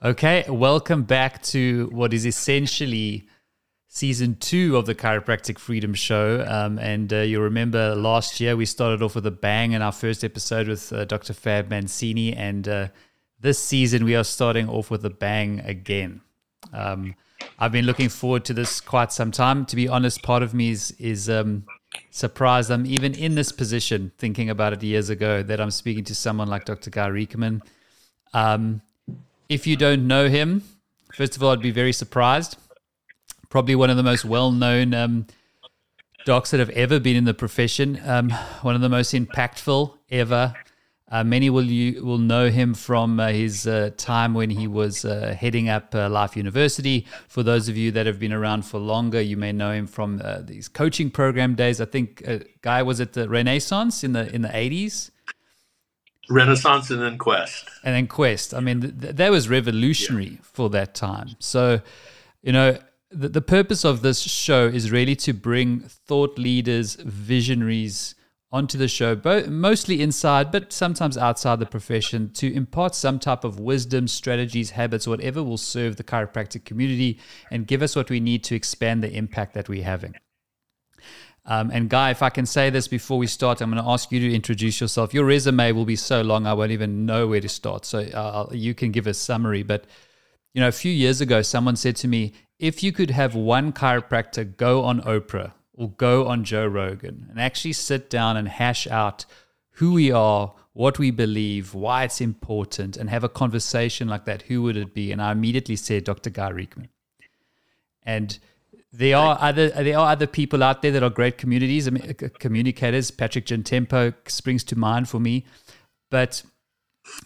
Okay, welcome back to what is essentially season two of the Chiropractic Freedom Show. Um, and uh, you remember last year we started off with a bang in our first episode with uh, Dr. Fab Mancini. And uh, this season we are starting off with a bang again. Um, I've been looking forward to this quite some time. To be honest, part of me is, is um, surprised I'm even in this position, thinking about it years ago, that I'm speaking to someone like Dr. Guy Riekeman. Um, if you don't know him, first of all, I'd be very surprised. Probably one of the most well known um, docs that have ever been in the profession, um, one of the most impactful ever. Uh, many will you will know him from uh, his uh, time when he was uh, heading up uh, Life University. For those of you that have been around for longer, you may know him from uh, these coaching program days. I think guy was at the Renaissance in the in the eighties. Renaissance and then Quest. And then Quest. I mean, th- that was revolutionary yeah. for that time. So, you know, the, the purpose of this show is really to bring thought leaders, visionaries onto the show, both, mostly inside, but sometimes outside the profession, to impart some type of wisdom, strategies, habits, whatever will serve the chiropractic community and give us what we need to expand the impact that we're having. Um, and Guy, if I can say this before we start, I'm going to ask you to introduce yourself. Your resume will be so long, I won't even know where to start. So uh, you can give a summary. But you know, a few years ago, someone said to me, "If you could have one chiropractor go on Oprah or go on Joe Rogan and actually sit down and hash out who we are, what we believe, why it's important, and have a conversation like that, who would it be?" And I immediately said, "Dr. Guy Riekeman." And there are other there are other people out there that are great communities I mean, communicators. Patrick Gentempo springs to mind for me, but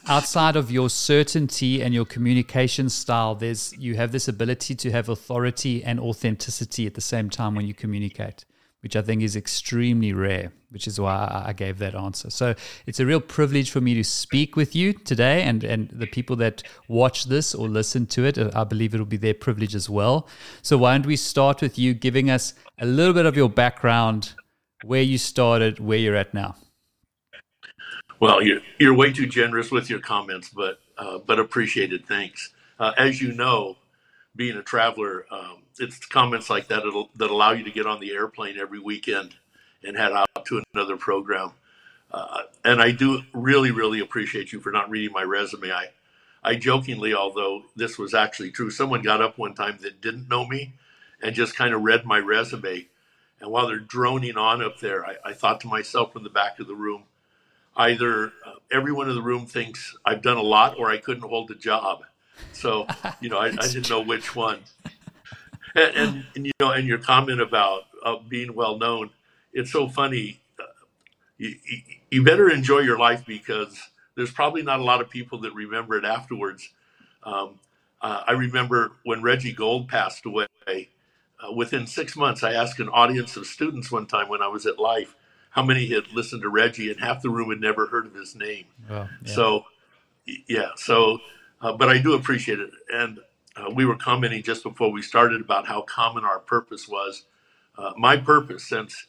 outside of your certainty and your communication style, there's you have this ability to have authority and authenticity at the same time when you communicate which I think is extremely rare, which is why I gave that answer. So it's a real privilege for me to speak with you today, and, and the people that watch this or listen to it, I believe it'll be their privilege as well. So why don't we start with you giving us a little bit of your background, where you started, where you're at now? Well, you're, you're way too generous with your comments, but uh, but appreciated. Thanks. Uh, as you know, being a traveler, um, it's comments like that that allow you to get on the airplane every weekend and head out to another program. Uh, and I do really, really appreciate you for not reading my resume. I, I jokingly, although this was actually true, someone got up one time that didn't know me and just kind of read my resume. And while they're droning on up there, I, I thought to myself from the back of the room, either uh, everyone in the room thinks I've done a lot or I couldn't hold a job. So, you know, I, I didn't know which one. And, and, and, you know, and your comment about uh, being well known, it's so funny. Uh, you, you better enjoy your life because there's probably not a lot of people that remember it afterwards. Um, uh, I remember when Reggie Gold passed away. Uh, within six months, I asked an audience of students one time when I was at Life how many had listened to Reggie, and half the room had never heard of his name. yeah. So, yeah. So uh, but I do appreciate it. And uh, we were commenting just before we started about how common our purpose was. Uh, my purpose, since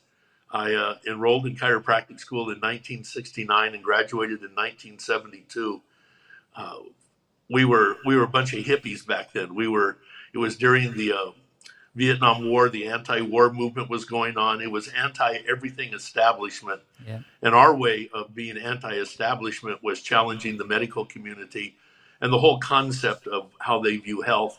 I uh, enrolled in chiropractic school in 1969 and graduated in 1972, uh, we were we were a bunch of hippies back then. We were it was during the uh, Vietnam War. The anti-war movement was going on. It was anti-everything establishment, yeah. and our way of being anti-establishment was challenging the medical community and the whole concept of how they view health.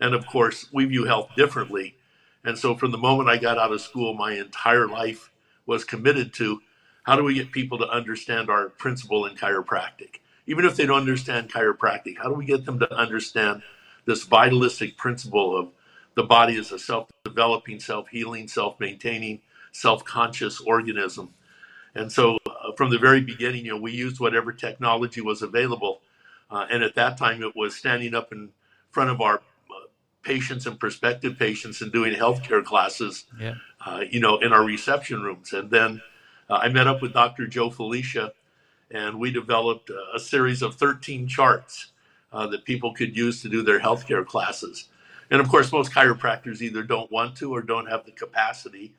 And of course, we view health differently. And so, from the moment I got out of school, my entire life was committed to how do we get people to understand our principle in chiropractic? Even if they don't understand chiropractic, how do we get them to understand this vitalistic principle of the body as a self developing, self healing, self maintaining, self conscious organism? And so, uh, from the very beginning, you know, we used whatever technology was available uh, and at that time, it was standing up in front of our uh, patients and prospective patients and doing healthcare classes, yeah. uh, you know, in our reception rooms. And then uh, I met up with Dr. Joe Flesia, and we developed a series of 13 charts uh, that people could use to do their healthcare classes. And of course, most chiropractors either don't want to or don't have the capacity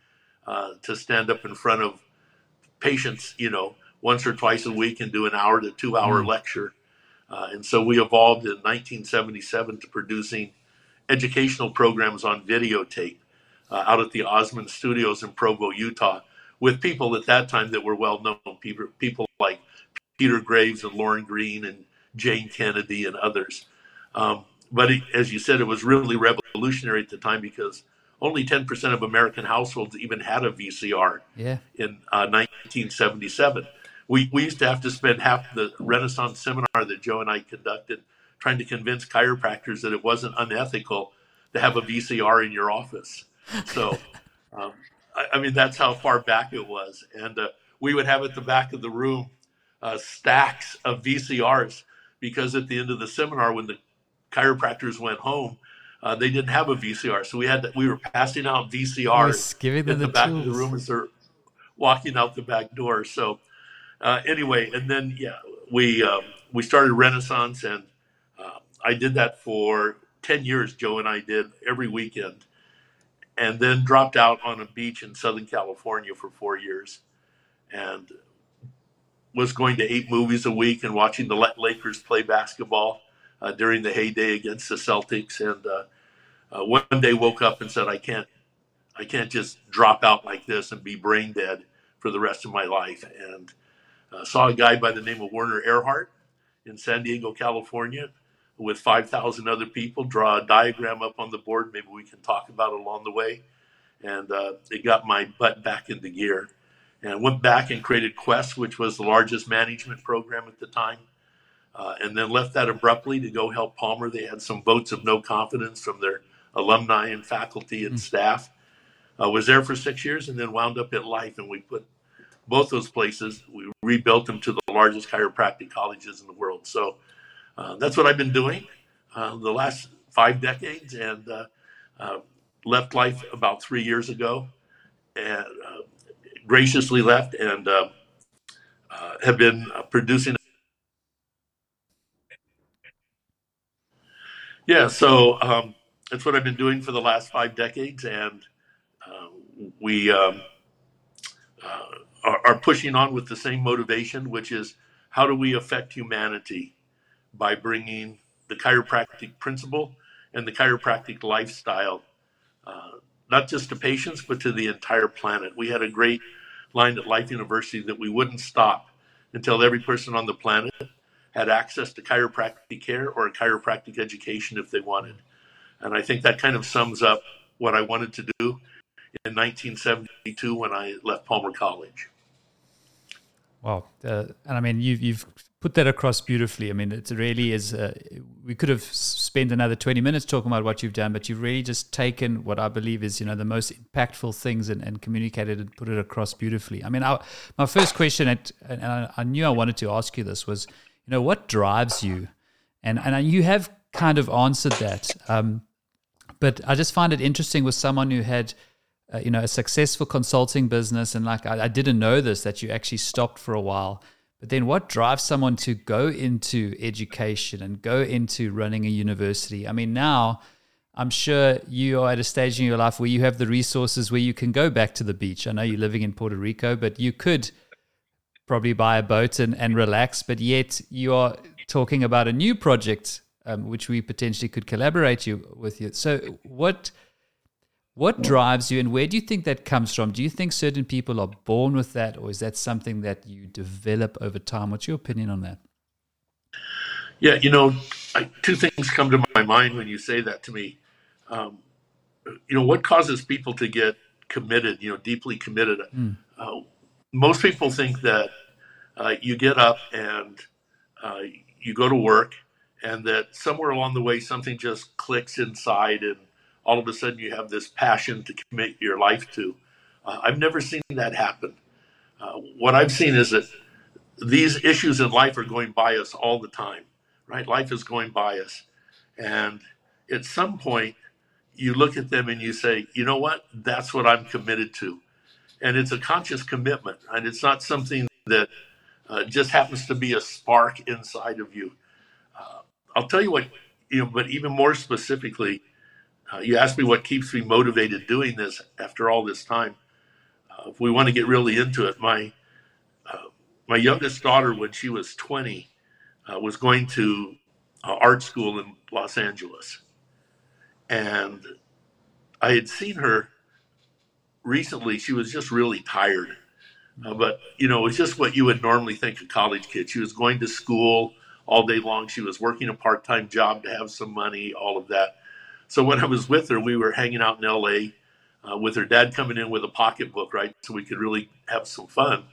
uh, to stand up in front of patients, you know, once or twice a week and do an hour to two hour mm. lecture Uh, and so we evolved in 1977 to producing educational programs on videotape uh, out at the Osmond Studios in Provo, Utah, with people at that time that were well known, people, people like Peter Graves and Lorne Greene and Jane Kennedy and others. Um, but it, as you said, it was really revolutionary at the time because only 10% of American households even had a VCR yeah. in uh, 1977. We, we used to have to spend half the Renaissance seminar that Joe and I conducted trying to convince chiropractors that it wasn't unethical to have a VCR in your office. So, um, I, I, mean, that's how far back it was. And uh, we would have at the back of the room uh, stacks of VCRs because at the end of the seminar, when the chiropractors went home, uh, they didn't have a VCR, so we had to, we were passing out VCRs giving them in the, the back tools. of the room as they're walking out the back door. So uh, anyway, and then yeah, we um, we started Renaissance, and uh, I did that for ten years. Joe and I did every weekend, and then dropped out on a beach in Southern California for four years, and was going to eight movies a week and watching the Lakers play basketball uh, during the heyday against the Celtics, and uh, uh, one day woke up and said, "I can't, I can't just drop out like this and be brain dead for the rest of my life." And uh, saw a guy by the name of Werner Erhard in San Diego, California, with 5,000 other people draw a diagram up on the board. Maybe we can talk about it along the way. And uh, it got my butt back into gear. And went back and created Quest, which was the largest management program at the time uh, and then left that abruptly to go help Palmer. They had some votes of no confidence from their alumni and faculty and mm. staff. Uh, was there for six years and then wound up at Life, and we put both those places. We rebuilt them to the largest chiropractic colleges in the world. So uh, that's what I've been doing uh, the last five decades, and uh, uh, left Life about three years ago, and graciously left, and have been producing Yeah, so um, that's what I've been doing for the last five decades, and uh, we um, uh, are, are, pushing on with the same motivation, which is how do we affect humanity by bringing the chiropractic principle and the chiropractic lifestyle, uh, not just to patients, but to the entire planet. We had a great line at Life University that we wouldn't stop until every person on the planet had access to chiropractic care or a chiropractic education if they wanted. And I think that kind of sums up what I wanted to do in 1972 when I left Palmer College. Wow. Uh, and I mean, you've, you've put that across beautifully. I mean, it really is. Uh, we could have spent another 20 minutes talking about what you've done, but you've really just taken what I believe is, you know, the most impactful things and, and communicated and put it across beautifully. I mean, I, my first question, at, and I, I knew I wanted to ask you this, was you know, what drives you? And and you have kind of answered that. Um, but I just find it interesting with someone who had, uh, you know, a successful consulting business, and like I, I didn't know this that you actually stopped for a while. But then, what drives someone to go into education and go into running a university? I mean, now I'm sure you are at a stage in your life where you have the resources where you can go back to the beach. I know you're living in Puerto Rico, but you could probably buy a boat and, and relax, but yet you are talking about a new project um, which we potentially could collaborate you with you. So what what drives you and where do you think that comes from? Do you think certain people are born with that or is that something that you develop over time? What's your opinion on that? Yeah, you know, I, two things come to my mind when you say that to me. Um, you know, what causes people to get committed, you know, deeply committed? Mm. Uh, most people think that uh, you get up and uh, you go to work, and that somewhere along the way something just clicks inside, and all of a sudden you have this passion to commit your life to. Uh, I've never seen that happen. Uh, what I've seen is that these issues in life are going by us all the time, right? Life is going by us. And at some point, you look at them and you say, you know what? That's what I'm committed to and it's a conscious commitment, and it's not something that uh, just happens to be a spark inside of you. Uh, I'll tell you what, you know, but even more specifically, uh, you asked me what keeps me motivated doing this after all this time. Uh, if we want to get really into it, my uh, my youngest daughter, when she was 20, uh, was going to uh, art school in Los Angeles. And I had seen her recently. She was just really tired. Uh, but, you know, it was just what you would normally think a college kid. She was going to school all day long. She was working a part time job to have some money, all of that. So when I was with her, we were hanging out in LA uh, with her dad coming in with a pocketbook, right? So we could really have some fun.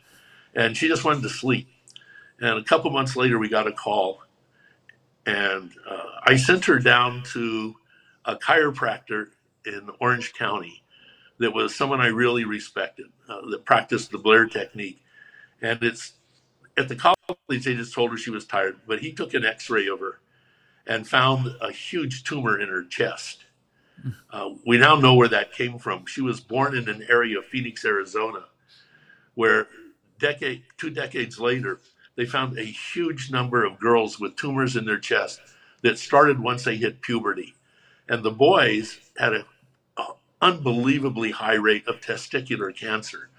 And she just wanted to sleep. And a couple months later, we got a call. And uh, I sent her down to a chiropractor in Orange County that was someone I really respected uh, that practiced the Blair technique. And it's at the college, they just told her she was tired, but he took an x ray of her and found a huge tumor in her chest. Uh, we now know where that came from. She was born in an area of Phoenix, Arizona, where decade, two decades later, they found a huge number of girls with tumors in their chest that started once they hit puberty. And the boys had an unbelievably high rate of testicular cancer.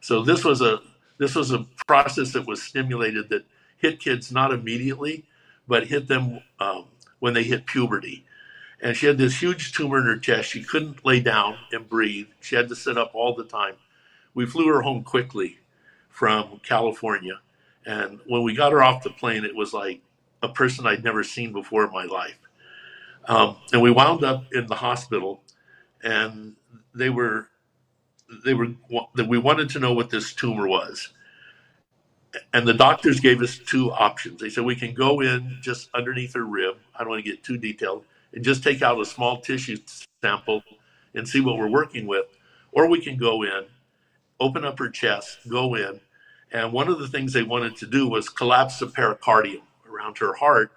So this was a this was a process that was stimulated that hit kids not immediately, but hit them um, when they hit puberty. And she had this huge tumor in her chest. She couldn't lay down and breathe. She had to sit up all the time. We flew her home quickly from California. And when we got her off the plane, it was like a person I'd never seen before in my life. Um, and we wound up in the hospital, and they were they were we wanted to know what this tumor was. And the doctors gave us two options. They said we can go in just underneath her rib. I don't want to get too detailed, and just take out a small tissue sample and see what we're working with, or we can go in, open up her chest, go in, and one of the things they wanted to do was collapse the pericardium around her heart.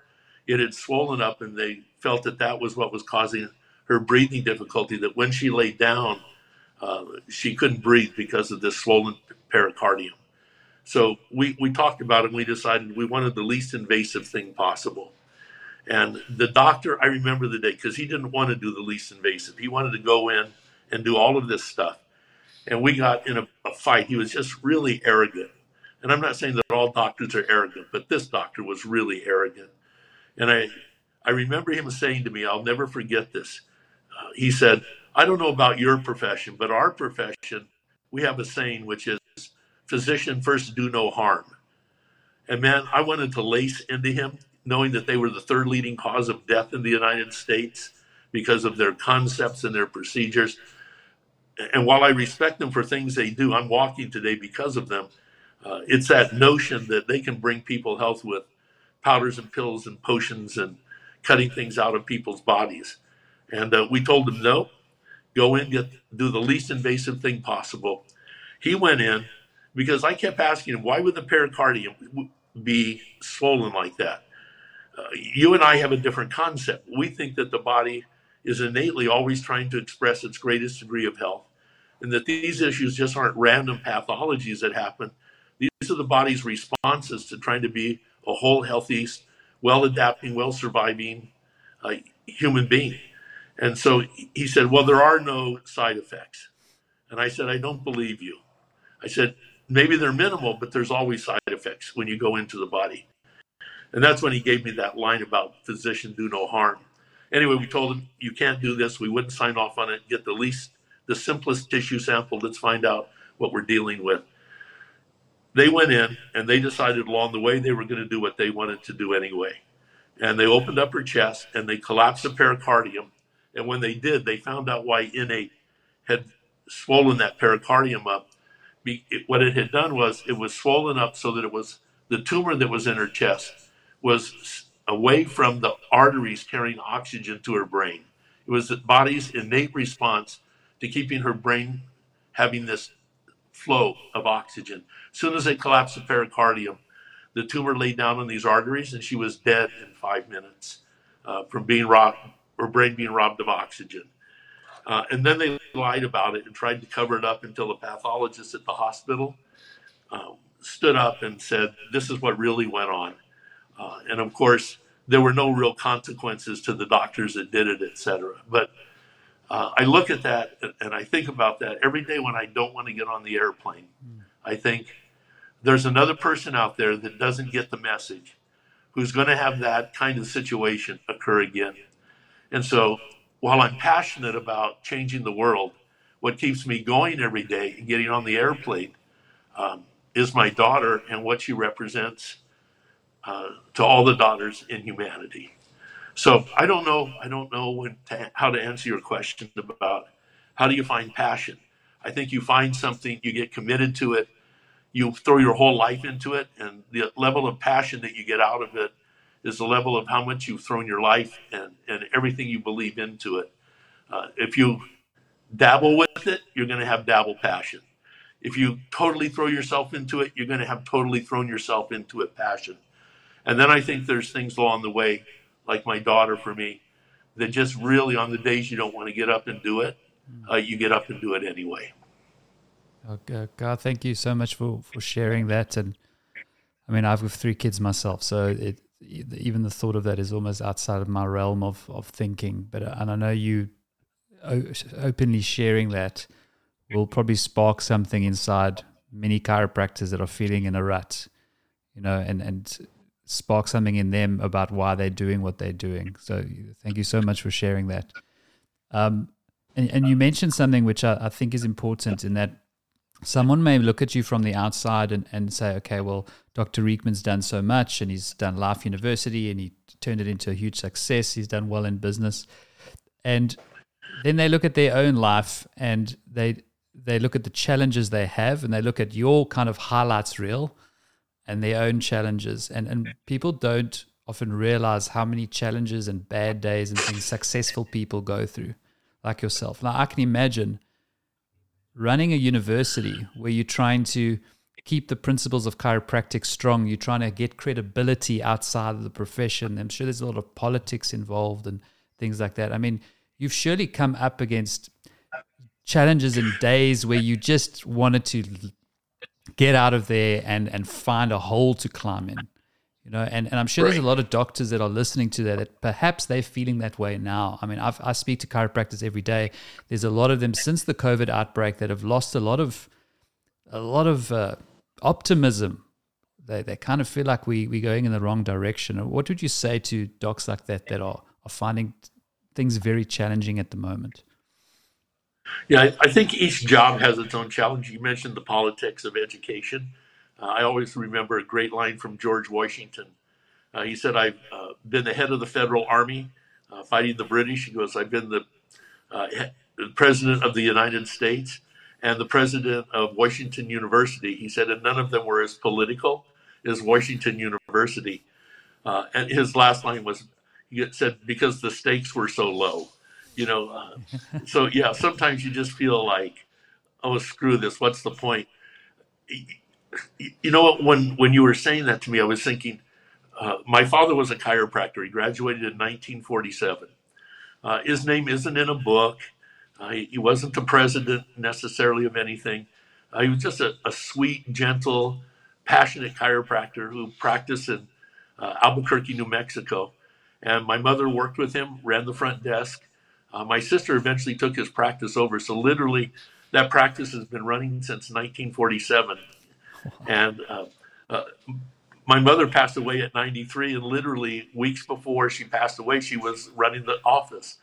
It had swollen up, and they felt that that was what was causing her breathing difficulty. That when she laid down, uh, she couldn't breathe because of this swollen pericardium. So we, we talked about it and we decided we wanted the least invasive thing possible. And the doctor, I remember the day because he didn't want to do the least invasive. He wanted to go in and do all of this stuff. And we got in a, a fight. He was just really arrogant. And I'm not saying that all doctors are arrogant, but this doctor was really arrogant. And I, I remember him saying to me, I'll never forget this. Uh, he said, I don't know about your profession, but our profession, we have a saying which is physician first do no harm. And man, I wanted to lace into him, knowing that they were the third leading cause of death in the United States because of their concepts and their procedures. And while I respect them for things they do, I'm walking today because of them. Uh, it's that notion that they can bring people health with powders and pills and potions and cutting things out of people's bodies. And uh, we told them no, go in, get do the least invasive thing possible. He went in because I kept asking him, why would the pericardium be swollen like that? Uh, you and I have a different concept. We think that the body is innately always trying to express its greatest degree of health, and that these issues just aren't random pathologies that happen. These are the body's responses to trying to be a whole, healthy, well adapting, well surviving uh, human being. And so he said, Well, there are no side effects. And I said, I don't believe you. I said, Maybe they're minimal, but there's always side effects when you go into the body. And that's when he gave me that line about physician do no harm. Anyway, we told him, You can't do this. We wouldn't sign off on it. Get the least, the simplest tissue sample. Let's find out what we're dealing with. They went in and they decided along the way they were going to do what they wanted to do anyway. And they opened up her chest and they collapsed the pericardium and when they did, they found out why innate had swollen that pericardium up. What it had done was it was swollen up so that it was the tumor that was in her chest was away from the arteries carrying oxygen to her brain. It was the body's innate response to keeping her brain having this flow of oxygen. As soon as they collapsed the pericardium, the tumor laid down on these arteries and she was dead in five minutes uh, from being rocked her brain being robbed of oxygen. Uh, and then they lied about it and tried to cover it up until the pathologist at the hospital uh, stood up and said, This is what really went on. Uh, and of course, there were no real consequences to the doctors that did it, et cetera. But uh, I look at that and I think about that every day when I don't want to get on the airplane. I think there's another person out there that doesn't get the message who's going to have that kind of situation occur again. And so while I'm passionate about changing the world, what keeps me going every day and getting on the airplane um, is my daughter and what she represents uh, to all the daughters in humanity. So I don't know. I don't know to, how to answer your question about how do you find passion. I think you find something, you get committed to it, you throw your whole life into it, and the level of passion that you get out of it is the level of how much you've thrown your life and, and everything you believe into it. Uh, if you dabble with it, you're going to have dabble passion. If you totally throw yourself into it, you're going to have totally thrown yourself into it passion. And then I think there's things along the way, like my daughter for me, that just really on the days you don't want to get up and do it, uh, you get up and do it anyway. Oh, God, thank you so much for, for sharing that. And I mean, I've got three kids myself, so it, even the thought of that is almost outside of my realm of, of thinking. But uh, and I know you openly sharing that will probably spark something inside many chiropractors that are feeling in a rut, you know, and and spark something in them about why they're doing what they're doing. So thank you so much for sharing that. Um, and, and you mentioned something which I, I think is important in that someone may look at you from the outside and, and say, okay, well, Dr. Riekeman's done so much and he's done Life University and he turned it into a huge success. He's done well in business. And then they look at their own life and they they look at the challenges they have and they look at your kind of highlights reel and their own challenges. And and people don't often realize how many challenges and bad days and things successful people go through, like yourself. Now I can imagine running a university where you're trying to keep the principles of chiropractic strong, you're trying to get credibility outside of the profession. I'm sure there's a lot of politics involved and things like that. I mean, you've surely come up against challenges and days where you just wanted to get out of there and and find a hole to climb in you know and, and i'm sure right. there's a lot of doctors that are listening to that that perhaps they're feeling that way now. I mean I've, i speak to chiropractors every day. There's a lot of them since the covid outbreak that have lost a lot of a lot of uh, optimism. They, they kind of feel like we, we're going in the wrong direction. What would you say to docs like that that are, are finding things very challenging at the moment? Yeah I, think each job has its own challenge. You mentioned the politics of education I always remember a great line from George Washington. Uh, he said, I've uh, been the head of the federal army uh, fighting the British. He goes, I've been the, uh, president of the United States and the president of Washington University. He said, and none of them were as political as Washington University. Uh, and his last line was, he said, because the stakes were so low. You know, so yeah, sometimes you just feel like, oh, screw this. What's the point? You know what? When when you were saying that to me, I was thinking. Uh, my father was a chiropractor. He graduated in 1947. Uh, his name isn't in a book. Uh, he, wasn't the president necessarily of anything. Uh, he was just a, a, sweet, gentle, passionate chiropractor who practiced in uh, Albuquerque, New Mexico. And my mother worked with him, ran the front desk. Uh, my sister eventually took his practice over. So literally, that practice has been running since 1947 and uh, uh, my mother passed away at 93, and literally weeks before she passed away, she was running the office.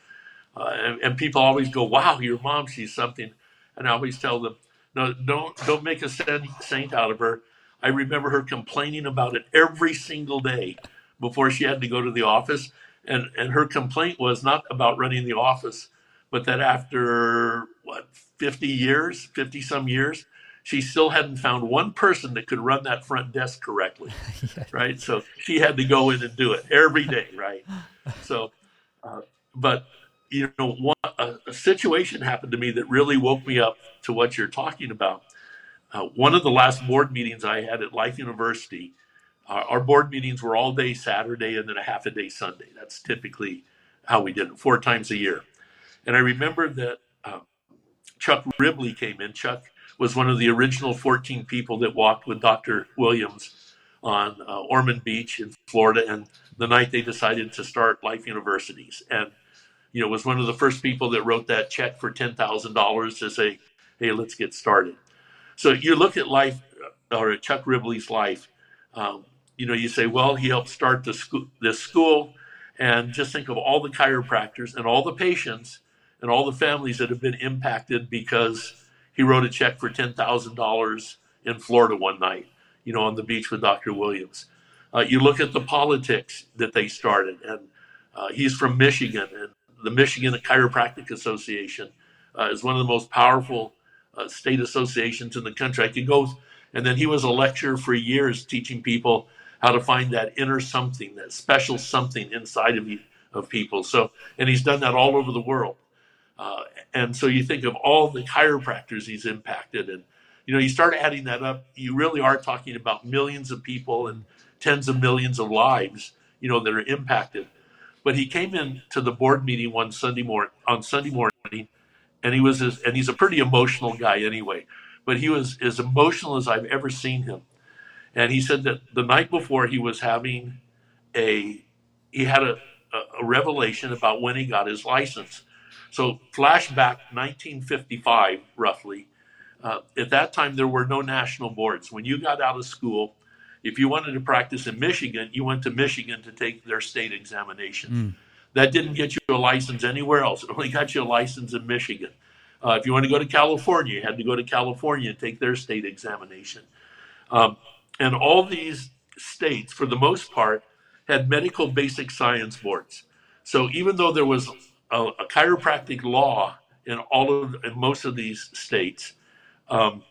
Uh, and, and, people always go, "Wow, your mom, she's something," and I always tell them, "No, don't don't make a saint out of her." I remember her complaining about it every single day before she had to go to the office, and and her complaint was not about running the office, but that after what 50 years, 50 some years, she still hadn't found one person that could run that front desk correctly, yeah. right? So she had to go in and do it every day, right? So, uh, but you know, one, a, a, situation happened to me that really woke me up to what you're talking about. Uh, one of the last board meetings I had at Life University, uh, our board meetings were all day Saturday and then a half a day Sunday. That's typically how we did it, four times a year. And I remember that uh, Chuck Ribley came in. Chuck was one of the original 14 people that walked with Dr. Williams on uh, Ormond Beach in Florida, and the night they decided to start Life Universities, and you know was one of the first people that wrote that check for ten thousand dollars to say, "Hey, let's get started." So you look at life, uh, or Chuck Ribley's life. Um, you know, you say, well, he helped start the school, this school, and just think of all the chiropractors and all the patients and all the families that have been impacted because he wrote a check for ten thousand dollars in Florida one night, you know, on the beach with Dr. Williams. Uh, you look at the politics that they started, and uh, he's from Michigan, and the Michigan Chiropractic Association uh, is one of the most powerful uh, state associations in the country. I could go, and then he was a lecturer for years teaching people how to find that inner something, that special something inside of you, of people. So, and he's done that all over the world. Uh, and so you think of all the chiropractors he's impacted, and you know, you start adding that up, you really are talking about millions of people and tens of millions of lives, you know, that are impacted. But he came in to the board meeting one Sunday morning on Sunday morning, and he was as, and he's a pretty emotional guy anyway, but he was as emotional as I've ever seen him. And he said that the night before he was having a he had a, a revelation about when he got his license. So flashback 1955 roughly. Uh, at that time, there were no national boards. When you got out of school, if you wanted to practice in Michigan, you went to Michigan to take their state examination. Mm. That didn't get you a license anywhere else. It only got you a license in Michigan. Uh, if you want to go to California, you had to go to California and take their state examination. Um, and all these states, for the most part, had medical basic science boards. So even though there was a, a chiropractic law in all of in most of these states, um,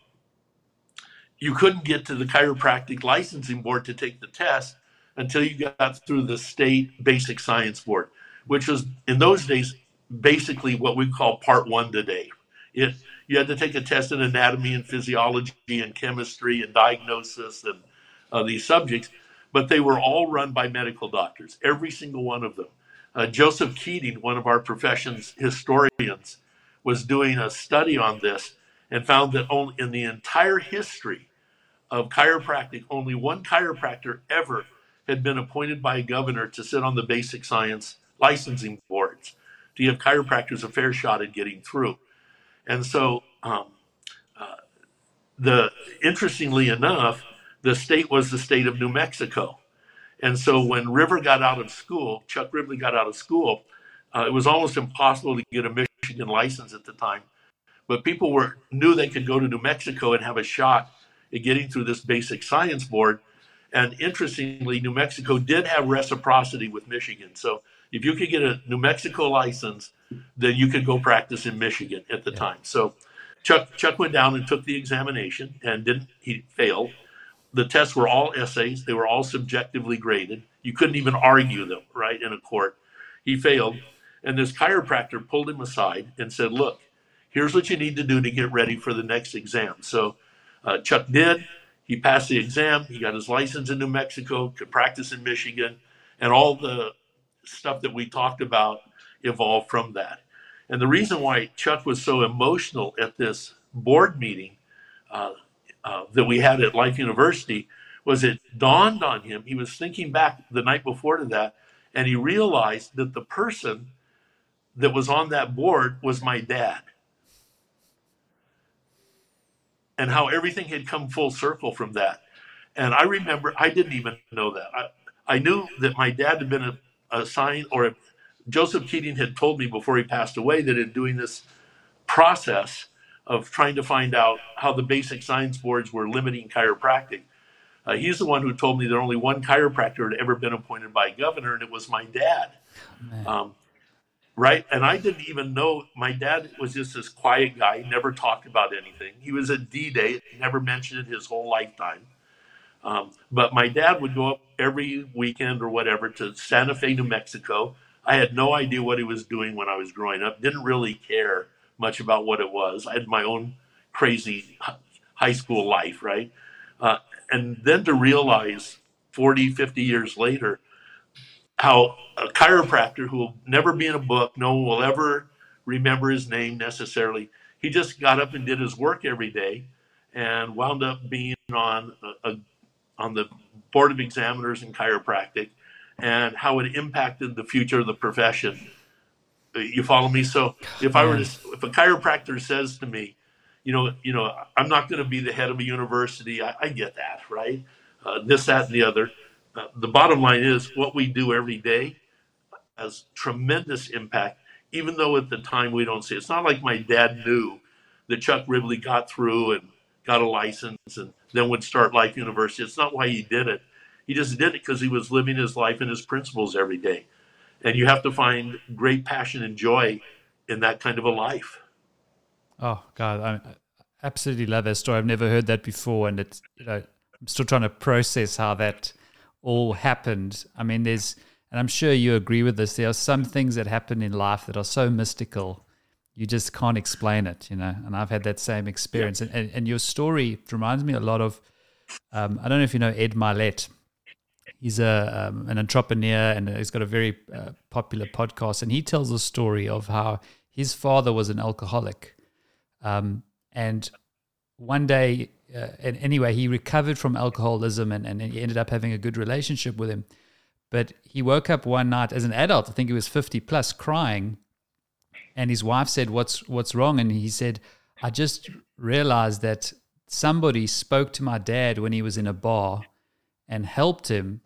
you couldn't get to the chiropractic licensing board to take the test until you got through the state basic science board, which was in those days basically what we call part one today. It you had to take a test in anatomy and physiology and chemistry and diagnosis and uh, these subjects, but they were all run by medical doctors, every single one of them. Uh, Joseph Keating, one of our profession's historians, was doing a study on this and found that only in the entire history of chiropractic, only one chiropractor ever had been appointed by a governor to sit on the basic science licensing boards to give chiropractors a fair shot at getting through. And so, um, uh, the interestingly enough, the state was the state of New Mexico. And so when Ribley got out of school, Chuck Ribley got out of school, uh, it was almost impossible to get a Michigan license at the time. But people were knew they could go to New Mexico and have a shot at getting through this basic science board. And interestingly, New Mexico did have reciprocity with Michigan. So if you could get a New Mexico license, then you could go practice in Michigan at the yeah. time. So Chuck Chuck went down and took the examination and didn't he failed. The tests were all essays, they were all subjectively graded. You couldn't even argue them, right, in a court. He failed. And this chiropractor pulled him aside and said, Look, here's what you need to do to get ready for the next exam. So uh, Chuck did. He passed the exam. He got his license in New Mexico, could practice in Michigan, and all the stuff that we talked about evolved from that. And the reason why Chuck was so emotional at this board meeting uh, uh, that we had at Life University was it dawned on him. He was thinking back the night before to that, and he realized that the person that was on that board was my dad and how everything had come full circle from that. And I remember, I didn't even know that. I, I knew that my dad had been assigned, or a, Joseph Keating had told me before he passed away that in doing this process of trying to find out how the basic science boards were limiting chiropractic, uh, he's the one who told me that only one chiropractor had ever been appointed by a governor, and it was my dad. Um, right? And I didn't even know my dad was just this quiet guy, never talked about anything. He was a D Day, never mentioned it his whole lifetime. Um, but my dad would go up every weekend or whatever to Santa Fe, New Mexico. I had no idea what he was doing when I was growing up, didn't really care much about what it was. I had my own crazy high school life, right? Uh, and then to realize 40, 50 years later how a chiropractor who will never be in a book, no one will ever remember his name necessarily. He just got up and did his work every day, and wound up being on a, a on the board of examiners in chiropractic, and how it impacted the future of the profession. You follow me? So if I were to, if a chiropractor says to me, you know, you know, I'm not going to be the head of a university. I, I get that, right? Uh, this, that, and the other. uh, the bottom line is what we do every day has tremendous impact, even though at the time we don't see it. It's not like my dad knew that Chuck Ribley got through and got a license and then would start Life University. It's not why he did it. He just did it because he was living his life and his principles every day. And you have to find great passion and joy in that kind of a life. Oh God, I absolutely love that story. I've never heard that before, and it's you know I'm still trying to process how that all happened. I mean, there's, and I'm sure you agree with this. There are some things that happen in life that are so mystical, you just can't explain it, you know. And I've had that same experience. Yeah. And, and, and your story reminds me a lot of. Um, I don't know if you know Ed Mylett. He's a um, an entrepreneur and he's got a very uh, popular podcast. And he tells a story of how his father was an alcoholic, um, and one day, uh, and anyway, he recovered from alcoholism and, and he ended up having a good relationship with him. But he woke up one night as an adult, I think he was 50 plus, crying. And his wife said, What's, what's wrong? And he said, I just realized that somebody spoke to my dad when he was in a bar and helped him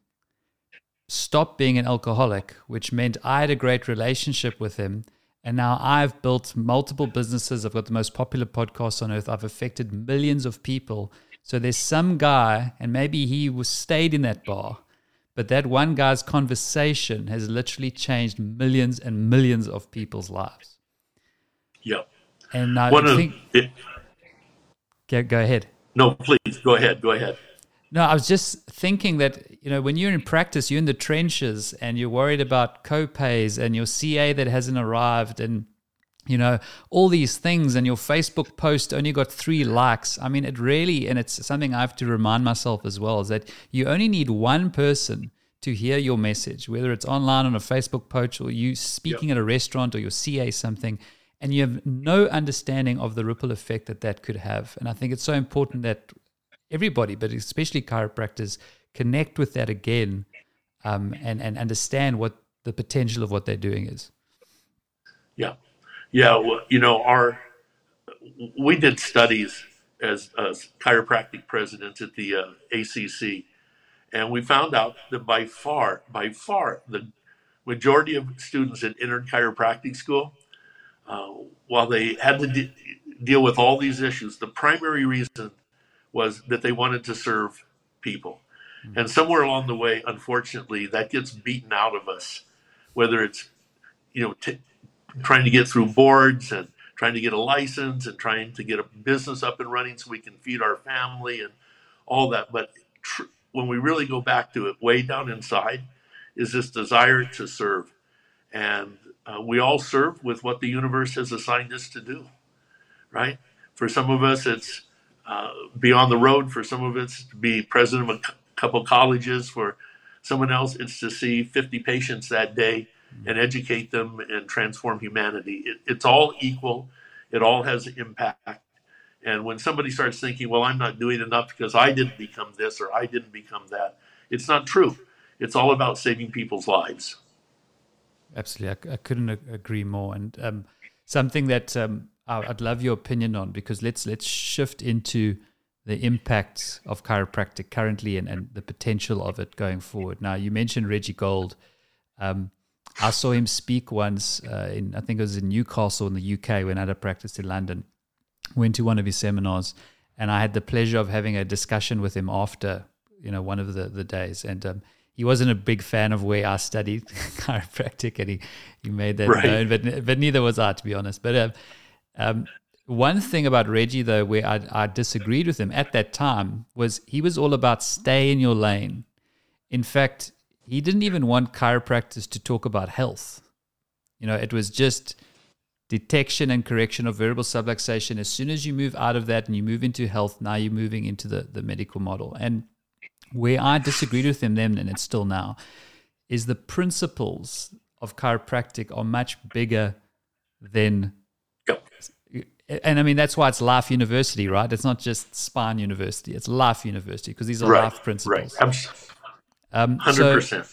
stop being an alcoholic, which meant I had a great relationship with him and now I've built multiple businesses. I've got the most popular podcast on earth. I've affected millions of people. So there's some guy, and maybe he was stayed in that bar, but that one guy's conversation has literally changed millions and millions of people's lives. Yeah. And I one think. Of it, go, go ahead. No, please go ahead. Go ahead. No, I was just thinking that you know when you're in practice, you're in the trenches and you're worried about co-pays and your CA that hasn't arrived and you know all these things and your Facebook post only got 3 likes. I mean, it really and it's something I have to remind myself as well is that you only need one person to hear your message, whether it's online on a Facebook post or you speaking yep. at a restaurant or your CA something and you have no understanding of the ripple effect that that could have. And I think it's so important that everybody, but especially chiropractors, connect with that again um, and, and understand what the potential of what they're doing is. Yeah. Yeah. Well, you know, our, we did studies as, as chiropractic presidents at the uh, ACC, and we found out that by far, by far, the majority of students that entered chiropractic school, uh, while they had to de- deal with all these issues, the primary reason was that they wanted to serve people. Mm-hmm. And somewhere along the way, unfortunately, that gets beaten out of us, whether it's, you know, t- trying to get through boards and trying to get a license and trying to get a business up and running so we can feed our family and all that. But tr- when we really go back to it, way down inside, is this desire to serve. And uh, we all serve with what the universe has assigned us to do, right? For some of us, it's uh, be on the road. For some of it's to be president of a couple colleges. For someone else, it's to see 50 patients that day and educate them and transform humanity. It, it's all equal. It all has impact. And when somebody starts thinking, well, I'm not doing enough because I didn't become this or I didn't become that, it's not true. It's all about saving people's lives. Absolutely. I, I couldn't agree more. And um, something that um, I'd love your opinion on because let's let's shift into the impacts of chiropractic currently and, and the potential of it going forward. Now, you mentioned Reggie Gold. Um, I saw him speak once uh, in, I think it was in Newcastle in the UK when I had a practice in London. Went to one of his seminars, and I had the pleasure of having a discussion with him after, you know, one of the, the days. And um, he wasn't a big fan of where I studied chiropractic, and he, he made that right. known, but, but neither was I, to be honest. But uh, um, one thing about Reggie, though, where I, I, disagreed with him at that time was he was all about stay in your lane. In fact, he didn't even want chiropractors to talk about health. You know, it was just detection and correction of vertebral subluxation. As soon as you move out of that and you move into health, now you're moving into the, the medical model. And where I disagreed with him then, and it's still now, is the principles of chiropractic are much bigger than and I mean that's why it's Life University, right? It's not just Spine University; it's Life University because these are right, life principles. Right, um, hundred percent.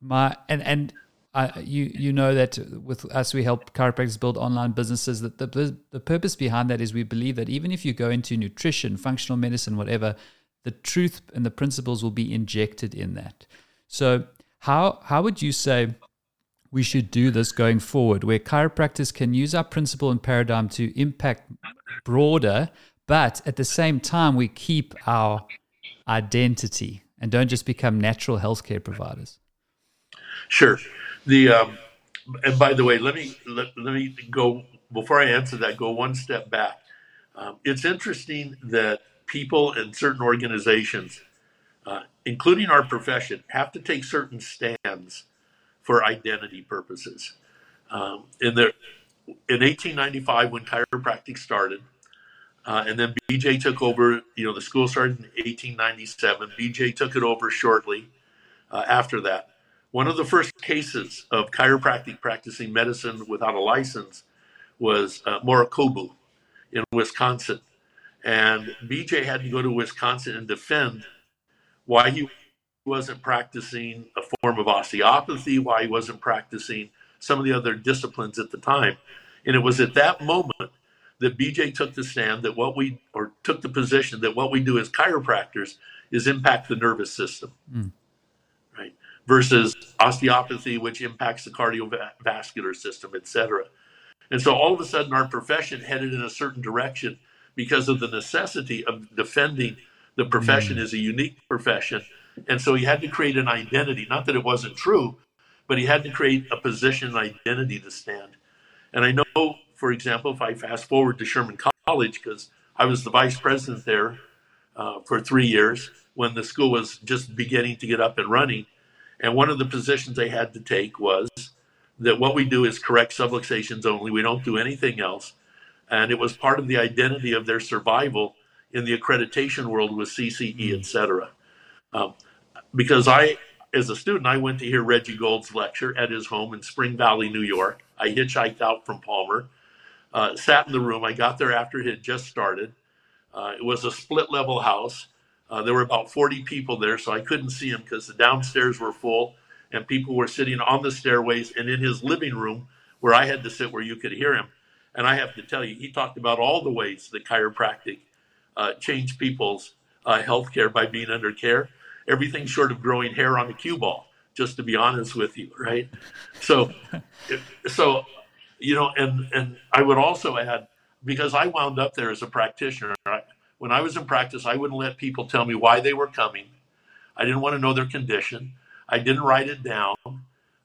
my and and I, you you know that with us we help chiropractors build online businesses. That the the purpose behind that is we believe that even if you go into nutrition, functional medicine, whatever, the truth and the principles will be injected in that. So, how how would you say we should do this going forward, where chiropractors can use our principle and paradigm to impact broader, but at the same time we keep our identity and don't just become natural healthcare providers? Sure. The um, and by the way, let me let, let me go before I answer that. Go one step back. Um, it's interesting that people and certain organizations, uh, including our profession, have to take certain stands for identity purposes. Um, in the in 1895, when chiropractic started, uh, and then BJ took over. You know, the school started in 1897. BJ took it over shortly uh, after that. One of the first cases of chiropractic practicing medicine without a license was uh, Morikubo in Wisconsin. And BJ had to go to Wisconsin and defend why he wasn't practicing a form of osteopathy, why he wasn't practicing some of the other disciplines at the time. And it was at that moment that BJ took the stand that what we, or took the position that what we do as chiropractors is impact the nervous system. Mm versus osteopathy, which impacts the cardiovascular system, et cetera. And so all of a sudden, our profession headed in a certain direction because of the necessity of defending the profession mm. as a unique profession. And so he had to create an identity, not that it wasn't true, but he had to create a position, and identity to stand. And I know, for example, if I fast forward to Sherman College, because I was the vice president there uh, for three years when the school was just beginning to get up and running and one of the positions they had to take was that what we do is correct subluxations only. We don't do anything else. And it was part of the identity of their survival in the accreditation world with CCE, et cetera. Um, because I, as a student, I went to hear Reggie Gold's lecture at his home in Spring Valley, New York. I hitchhiked out from Palmer, uh, sat in the room. I got there after it had just started. Uh, it was a split level house. Uh, there were about 40 people there, so I couldn't see him because the downstairs were full and people were sitting on the stairways and in his living room where I had to sit where you could hear him. And I have to tell you, he talked about all the ways that chiropractic uh, changed people's uh, health care by being under care. Everything short of growing hair on a cue ball, just to be honest with you, right? So, so you know, and and I would also add because I wound up there as a practitioner. I, when I was in practice, I wouldn't let people tell me why they were coming. I didn't want to know their condition. I didn't write it down,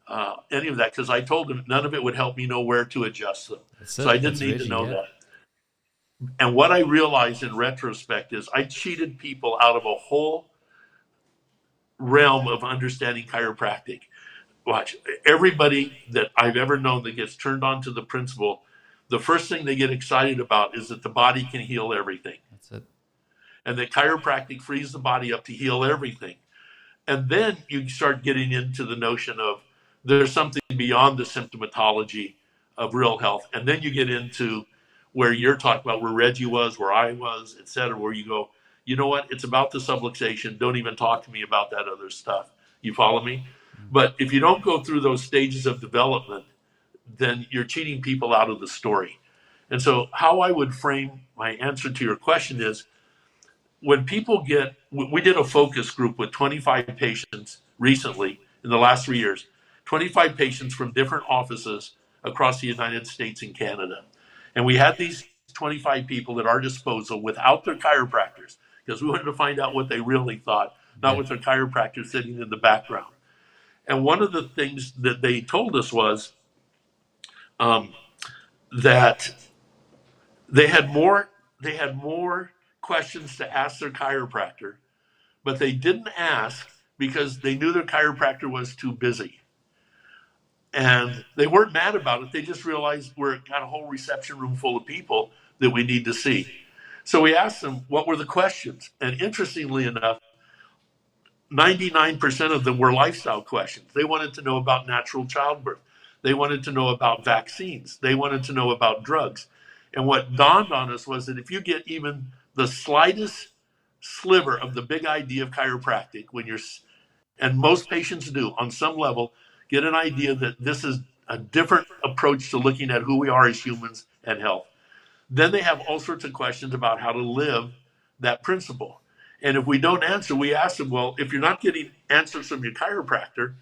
uh, any of that, because I told them none of it would help me know where to adjust them. That's so it. I didn't That's need to know that. And what I realized in retrospect is I cheated people out of a whole realm of understanding chiropractic. Watch, everybody that I've ever known that gets turned on to the principle, the first thing they get excited about is that the body can heal everything and that chiropractic frees the body up to heal everything. And then you start getting into the notion of there's something beyond the symptomatology of real health. And then you get into where you're talking about where Reggie was, where I was, et cetera, where you go, you know what? It's about the subluxation. Don't even talk to me about that other stuff. You follow me? But if you don't go through those stages of development, then you're cheating people out of the story. And so, how I would frame my answer to your question is when people get, we did a focus group with 25 patients recently in the last three years, 25 patients from different offices across the United States and Canada. And we had these 25 people at our disposal without their chiropractors because we wanted to find out what they really thought, not with their chiropractor sitting in the background. And one of the things that they told us was um, that they had more they had more questions to ask their chiropractor, but they didn't ask because they knew their chiropractor was too busy. And they weren't mad about it. They just realized we're got a whole reception room full of people that we need to see. So we asked them what were the questions. And interestingly enough, 99% of them were lifestyle questions. They wanted to know about natural childbirth. They wanted to know about vaccines. They wanted to know about drugs. And what dawned on us was that if you get even the slightest sliver of the big idea of chiropractic when you're and most patients do on some level get an idea that this is a different approach to looking at who we are as humans and health then they have all sorts of questions about how to live that principle And if we don't answer, we ask them, well, if you're not getting answers from your chiropractor,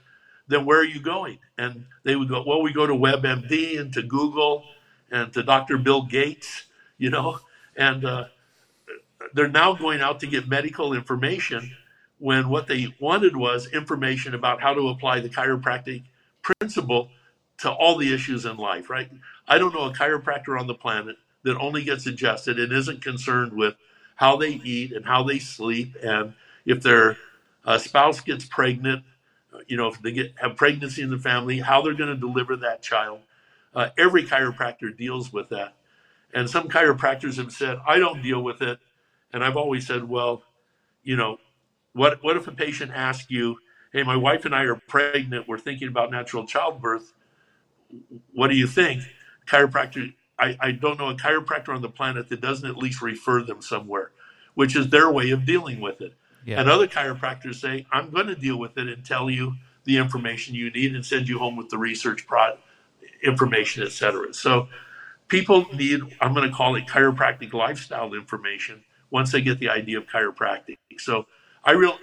then where are you going? And they would go, well, we go to WebMD and to Google and to Dr. Bill Gates, you know, and uh, they're now going out to get medical information when what they wanted was information about how to apply the chiropractic principle to all the issues in life, right? I don't know a chiropractor on the planet that only gets adjusted and isn't concerned with how they eat and how they sleep and if their uh, spouse gets pregnant, you know, if they get have pregnancy in the family, how they're going to deliver that child. Uh, every chiropractor deals with that. And some chiropractors have said, I don't deal with it. And I've always said, well, you know, what, what if a patient asks you, hey, my wife and I are pregnant, we're thinking about natural childbirth. What do you think? Chiropractor, I, I don't know a chiropractor on the planet that doesn't at least refer them somewhere, which is their way of dealing with it. Yeah. And other chiropractors say, I'm going to deal with it and tell you the information you need and send you home with the research pro- information, et cetera. So people need, I'm going to call it chiropractic lifestyle information once they get the idea of chiropractic. So I real,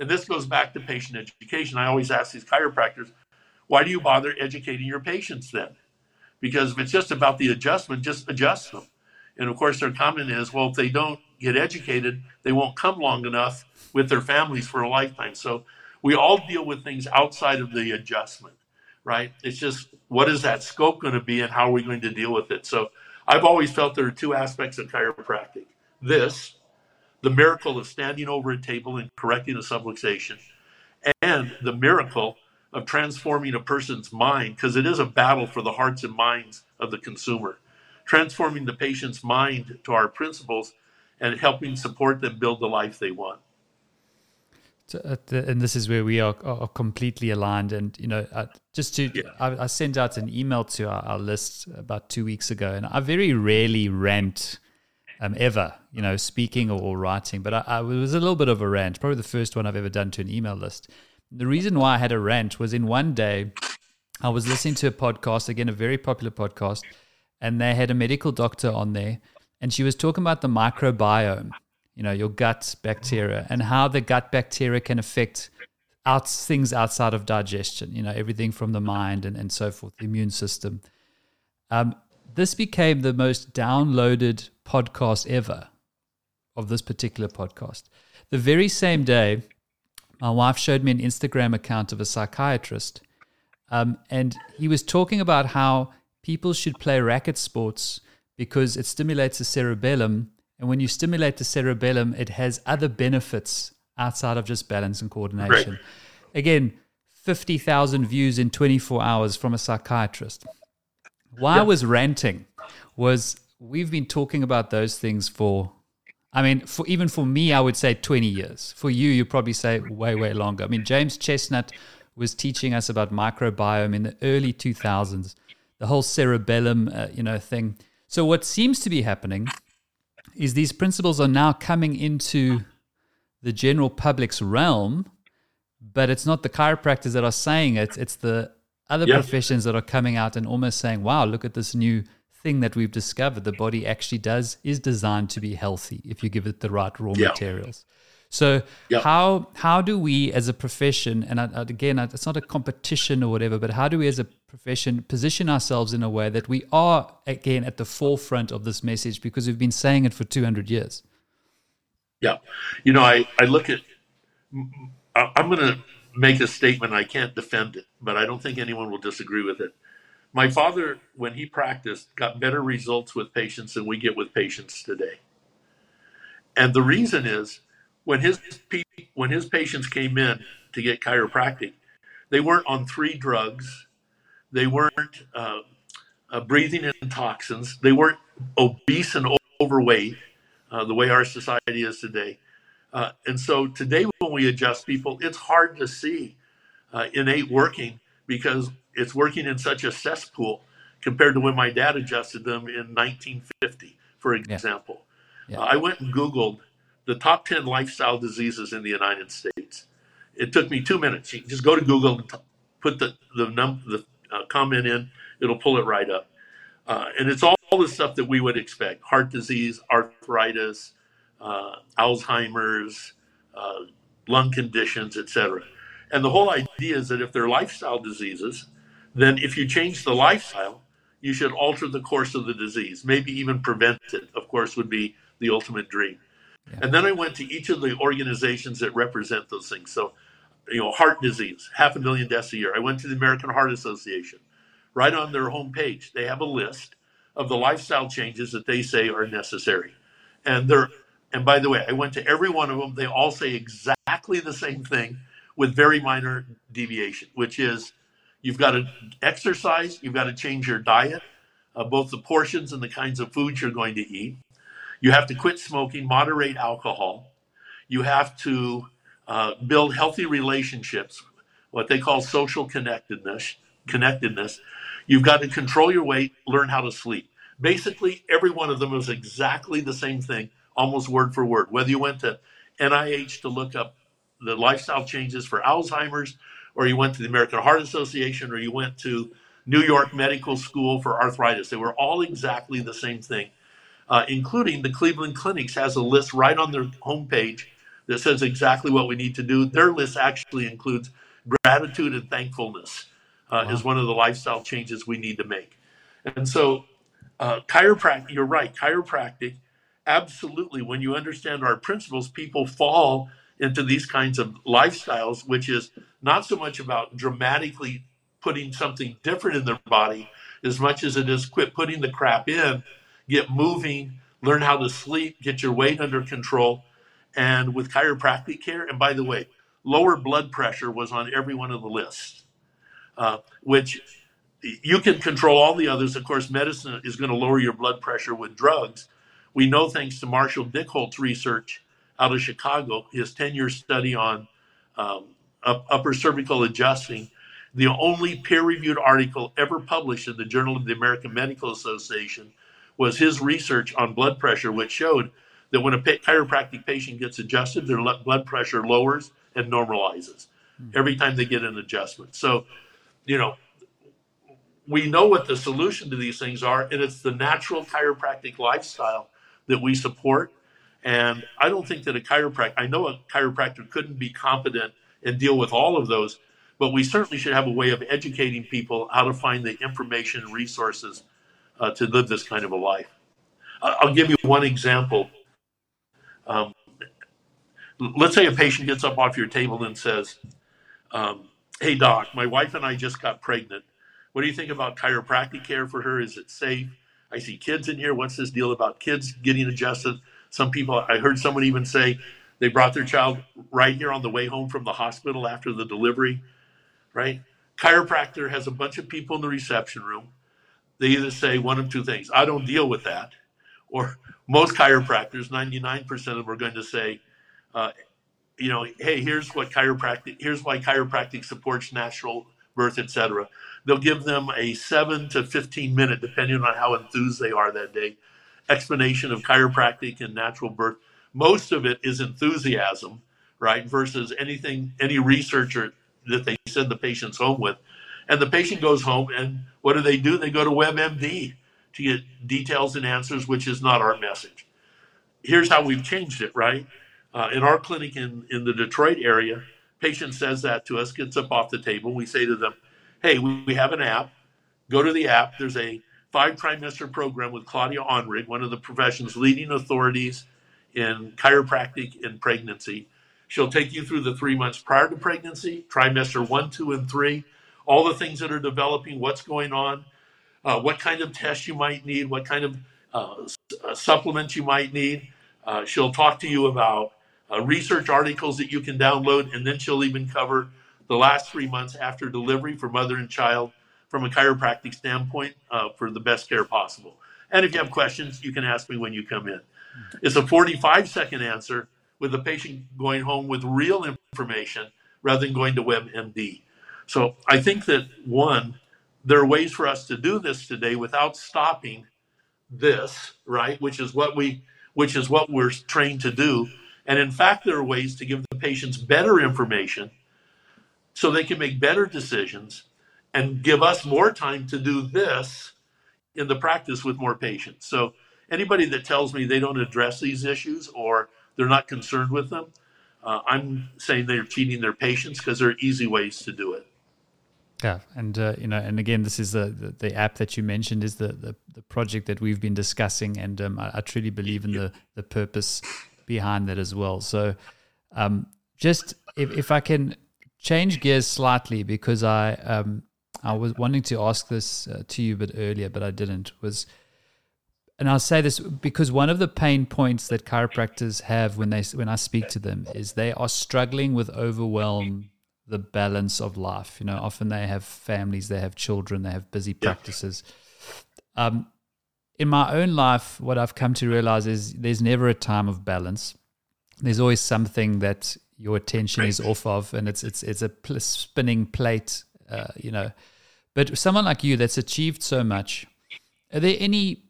and this goes back to patient education. I always ask these chiropractors, why do you bother educating your patients then? Because if it's just about the adjustment, just adjust them. And of course, their comment is, well, if they don't get educated, they won't come long enough with their families for a lifetime. So we all deal with things outside of the adjustment, right? It's just what is that scope going to be and how are we going to deal with it? So I've always felt there are two aspects of chiropractic this, the miracle of standing over a table and correcting a subluxation, and the miracle of transforming a person's mind, because it is a battle for the hearts and minds of the consumer. Transforming the patient's mind to our principles and helping support them build the life they want. Uh, and this is where we are, are completely aligned. And you know, uh, just to, yeah. I, I, sent out an email to our, our, list about two weeks ago, and I very rarely rant, um, ever. You know, speaking or, or writing, but I, I, it was a little bit of a rant. Probably the first one I've ever done to an email list. The reason why I had a rant was in one day, I was listening to a podcast again, a very popular podcast, and they had a medical doctor on there, and she was talking about the microbiome you know, your gut bacteria and how the gut bacteria can affect out things outside of digestion, you know, everything from the mind and, and so forth, the immune system. Um, this became the most downloaded podcast ever of this particular podcast. The very same day, my wife showed me an Instagram account of a psychiatrist, um, and he was talking about how people should play racket sports because it stimulates the cerebellum and when you stimulate the cerebellum, it has other benefits outside of just balance and coordination. Right. Again, 50,000 views in 24 hours from a psychiatrist. Why I was ranting was we've been talking about those things for, I mean, for even for me, I would say 20 years. For you, you probably say way, way longer. I mean, James Chestnut was teaching us about microbiome in the early 2000s, the whole cerebellum, uh, you know, thing. So what seems to be happening is these principles are now coming into the general public's realm, but it's not the chiropractors that are saying it, it's the other yep. professions that are coming out and almost saying, wow, look at this new thing that we've discovered. The body actually does is designed to be healthy if you give it the right raw yep. materials. So yep. how how do we as a profession, and again, it's not a competition or whatever, but how do we as a profession position ourselves in a way that we are again at the forefront of this message because we've been saying it for 200 years? Yeah, you know, I I look at I'm going to make a statement. I can't defend it, but I don't think anyone will disagree with it. My father, when he practiced, got better results with patients than we get with patients today. And the reason is when his when his patients came in to get chiropractic, they weren't on three drugs, they weren't uh, uh, breathing in toxins, they weren't obese and overweight, uh, the way our society is today. Uh, and so today, when we adjust people, it's hard to see uh, innate working because it's working in such a cesspool compared to when my dad adjusted them in 1950, for example. Yeah. Yeah. Uh, I went and Googled the top 10 lifestyle diseases in the United States. It took me two minutes. You just go to Google and put the, the, num- the uh, comment in, it'll pull it right up. Uh, and it's all, all, the stuff that we would expect heart disease, arthritis, uh, Alzheimer's, uh, lung conditions, etc. And the whole idea is that if they're lifestyle diseases, then if you change the lifestyle, you should alter the course of the disease, maybe even prevent it, of course, would be the ultimate dream. Yeah. And then I went to each of the organizations that represent those things. So, you know, heart disease, half a million deaths a year. I went to the American Heart Association. Right on their homepage, they have a list of the lifestyle changes that they say are necessary. And they're and by the way, I went to every one of them. They all say exactly the same thing with very minor deviation, which is you've got to exercise, you've got to change your diet, uh, both the portions and the kinds of foods you're going to eat. You have to quit smoking, moderate alcohol. You have to uh, build healthy relationships, what they call social connectedness. Connectedness. You've got to control your weight, learn how to sleep. Basically, every one of them is exactly the same thing, almost word for word. Whether you went to NIH to look up the lifestyle changes for Alzheimer's, or you went to the American Heart Association, or you went to New York Medical School for arthritis, they were all exactly the same thing, uh, including the Cleveland Clinics has a list right on their homepage that says exactly what we need to do. Their list actually includes gratitude and thankfulness uh, wow. is one of the lifestyle changes we need to make. And so, uh, chiropractic, you're right, chiropractic, absolutely, when you understand our principles, people fall into these kinds of lifestyles, which is not so much about dramatically putting something different in their body as much as it is quit putting the crap in, get moving, learn how to sleep, get your weight under control. And with chiropractic care, and by the way, lower blood pressure was on every one of the lists, uh, which you can control all the others. Of course, medicine is going to lower your blood pressure with drugs. We know, thanks to Marshall Dickholtz's research out of Chicago, his 10 year study on um, upper cervical adjusting, the only peer reviewed article ever published in the Journal of the American Medical Association was his research on blood pressure, which showed that when a chiropractic patient gets adjusted, their blood pressure lowers and normalizes every time they get an adjustment. So, you know, we know what the solution to these things are, and it's the natural chiropractic lifestyle that we support. And I don't think that a chiropractor, I know a chiropractor couldn't be competent and deal with all of those, but we certainly should have a way of educating people how to find the information and resources uh, to live this kind of a life. I'll give you one example. Um, let's say a patient gets up off your table and says, um, Hey, doc, my wife and I just got pregnant. What do you think about chiropractic care for her? Is it safe? I see kids in here. What's this deal about kids getting adjusted? Some people, I heard someone even say they brought their child right here on the way home from the hospital after the delivery, right? Chiropractor has a bunch of people in the reception room. They either say one of two things I don't deal with that, or most chiropractors, 99% of them are going to say, uh, you know, hey, here's what chiropractic, here's why chiropractic supports natural birth, etc. They'll give them a seven to 15 minute, depending on how enthused they are that day, explanation of chiropractic and natural birth. Most of it is enthusiasm, right? Versus anything, any researcher that they send the patients home with. And the patient goes home, and what do they do? They go to WebMD to get details and answers, which is not our message. Here's how we've changed it, right? Uh, in our clinic in, in the Detroit area, patient says that to us, gets up off the table. We say to them, hey, we, we have an app. Go to the app. There's a five trimester program with Claudia Anrig, one of the profession's leading authorities in chiropractic and pregnancy. She'll take you through the three months prior to pregnancy, trimester one, two, and three, all the things that are developing, what's going on, uh, what kind of tests you might need, what kind of uh, supplements you might need. Uh, she'll talk to you about uh, research articles that you can download, and then she'll even cover the last three months after delivery for mother and child from a chiropractic standpoint uh, for the best care possible. And if you have questions, you can ask me when you come in. It's a 45 second answer with the patient going home with real information rather than going to WebMD. So I think that one, there are ways for us to do this today without stopping this, right? Which is what we which is what we're trained to do. And in fact, there are ways to give the patients better information so they can make better decisions and give us more time to do this in the practice with more patients. So anybody that tells me they don't address these issues or they're not concerned with them, Uh, I'm saying they're cheating their patients because there are easy ways to do it. Yeah, and uh, you know, and again, this is the, the, the app that you mentioned is the, the, the project that we've been discussing, and um, I, I, truly believe in the the purpose behind that as well. So, um, just if if I can change gears slightly because I um I was wanting to ask this uh, to you a bit earlier, but I didn't. Was and I'll say this because one of the pain points that chiropractors have when they when I speak to them is they are struggling with overwhelm the balance of life. You know, often they have families, they have children, they have busy practices. Um, in my own life, what I've come to realize is there's never a time of balance. There's always something that your attention is off of, and it's it's it's a pl- spinning plate. Uh, you know, but someone like you that's achieved so much, are there any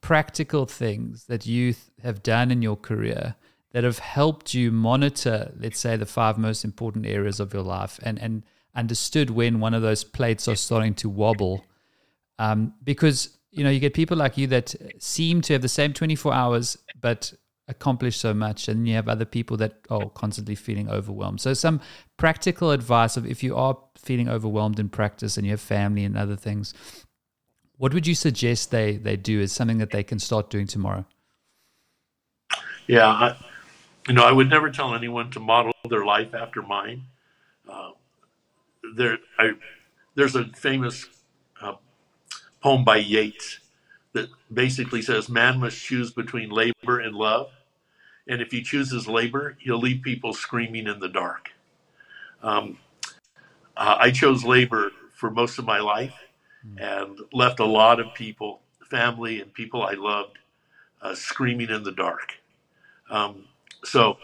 practical things that you have done in your career that have helped you monitor, let's say, the five most important areas of your life and, and understood when one of those plates are starting to wobble? Um, because, you know, you get people like you that seem to have the same 24 hours, but accomplish so much and you have other people that are constantly feeling overwhelmed so some practical advice of if you are feeling overwhelmed in practice and you have family and other things what would you suggest they they do as something that they can start doing tomorrow? Yeah, I, you know, I would never tell anyone to model their life after mine. Uh, there, I, there's a famous uh, poem by Yeats that basically says, "Man must choose between labor and love, and if he chooses labor, he'll leave people screaming in the dark." Um, uh, I chose labor for most of my life and left a lot of people, family and people I loved, uh, screaming in the dark. Um, so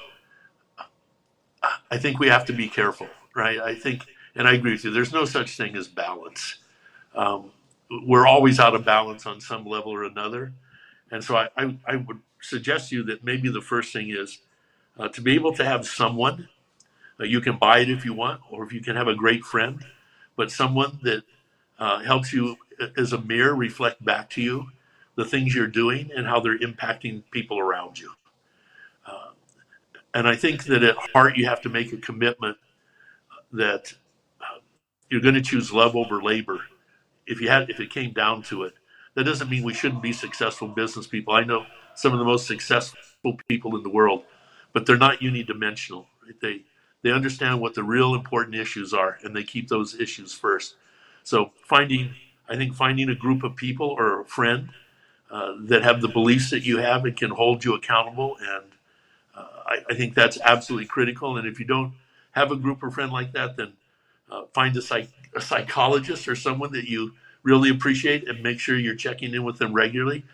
I think we have to be careful, right? I think, and I agree with you, there's no such thing as balance. Um, we're always out of balance on some level or another. And so I, I, I would suggest to you that maybe the first thing is uh, to be able to have someone, uh, you can buy it if you want, or if you can have a great friend, but someone that uh, helps you as a mirror reflect back to you the things you're doing and how they're impacting people around you. Uh, and I think that at heart, you have to make a commitment that uh, you're going to choose love over labor. If you had, if it came down to it, that doesn't mean we shouldn't be successful business people. I know some of the most successful people in the world, but they're not unidimensional. Right? They they understand what the real important issues are, and they keep those issues first. So finding, I think finding a group of people or a friend uh, that have the beliefs that you have and can hold you accountable, and uh, I, I, think that's absolutely critical. And if you don't have a group or friend like that, then uh, find a, psych, a psychologist or someone that you really appreciate and make sure you're checking in with them regularly.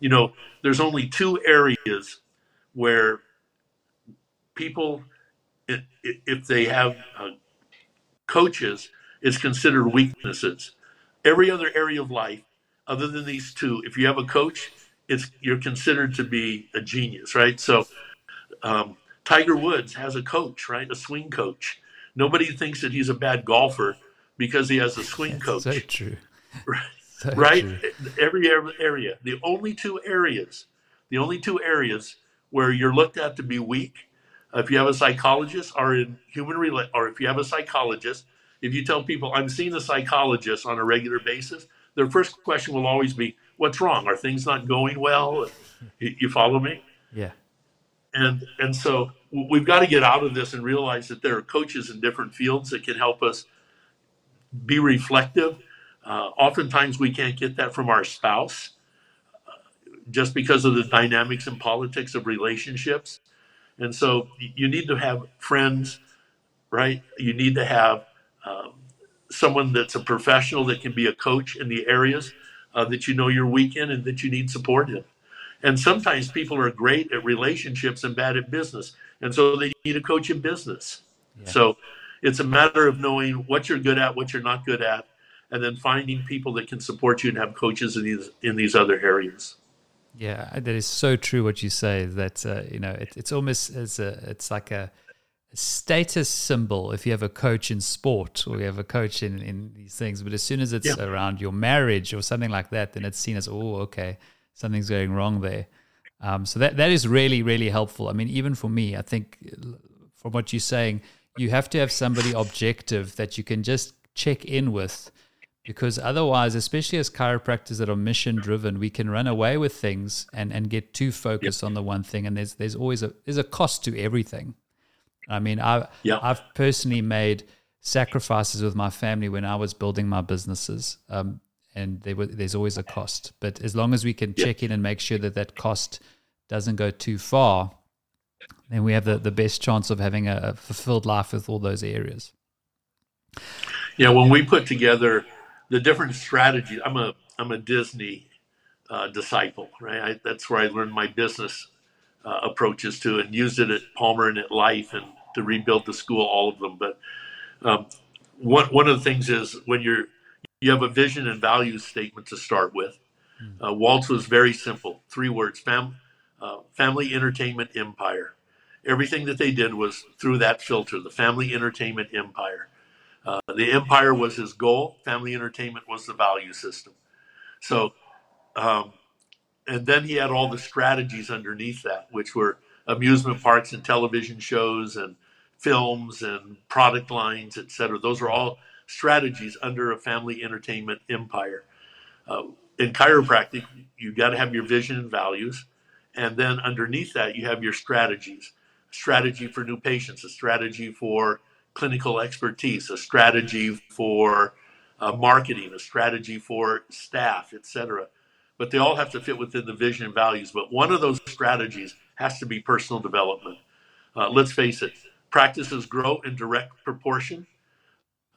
You know, there's only two areas where people, if they have uh, coaches is considered weaknesses. Every other area of life, other than these two, if you have a coach, it's you're considered to be a genius, right? So, um, Tiger Woods has a coach, right? A swing coach. Nobody thinks that he's a bad golfer because he has a swing coach. so true. Right. So right? True. Every area. The only two areas, the only two areas where you're looked at to be weak, if you have a psychologist or in human rela- or if you have a psychologist if you tell people I'm seeing a psychologist on a regular basis, their first question will always be, "What's wrong? Are things not going well?" You follow me? Yeah. And and so we've got to get out of this and realize that there are coaches in different fields that can help us be reflective. Uh, oftentimes, we can't get that from our spouse, uh, just because of the dynamics and politics of relationships. And so, you need to have friends, right? You need to have um, someone that's a professional that can be a coach in the areas uh, that you know you're weak in and that you need support in. And sometimes people are great at relationships and bad at business. And so they need a coach in business. Yeah. So it's a matter of knowing what you're good at, what you're not good at, and then finding people that can support you and have coaches in these in these other areas. Yeah, that is so true. What you say that uh, you know it, it's almost as a it's like a status symbol if you have a coach in sport or you have a coach in, in these things. But as soon as it's yeah. around your marriage or something like that, then it's seen as, oh, okay, something's going wrong there. Um, so that, that is really, really helpful. I mean, even for me, I think from what you're saying, you have to have somebody objective that you can just check in with because otherwise, especially as chiropractors that are mission driven, we can run away with things and, and get too focused yep. on the one thing. And there's there's always a there's a cost to everything. I mean, I yep. I've personally made sacrifices with my family when I was building my businesses, um, and there was, there's always a cost. But as long as we can yep. check in and make sure that that cost doesn't go too far, then we have the, the best chance of having a fulfilled life with all those areas. Yeah, when we put together the different strategies, I'm a I'm a Disney uh, disciple, right? I, that's where I learned my business uh, approaches to, and used it at Palmer and at Life, and to rebuild the school, all of them. But um, one one of the things is when you're you have a vision and values statement to start with. Hmm. Uh, Walt's was very simple, three words: fam, uh, family entertainment empire everything that they did was through that filter, the family entertainment empire. Uh, the empire was his goal. Family entertainment was the value system. So, um, and then he had all the strategies underneath that, which were amusement parks and television shows and films and product lines, et cetera. Those are all strategies under a family entertainment empire. Uh, in chiropractic, you've got to have your vision and values, and then underneath that, you have your strategies a strategy for new patients, a strategy for clinical expertise, a strategy for uh, marketing, a strategy for staff, etc. But they all have to fit within the vision and values. But one of those strategies has to be personal development. Uh, let's face it, practices grow in direct proportion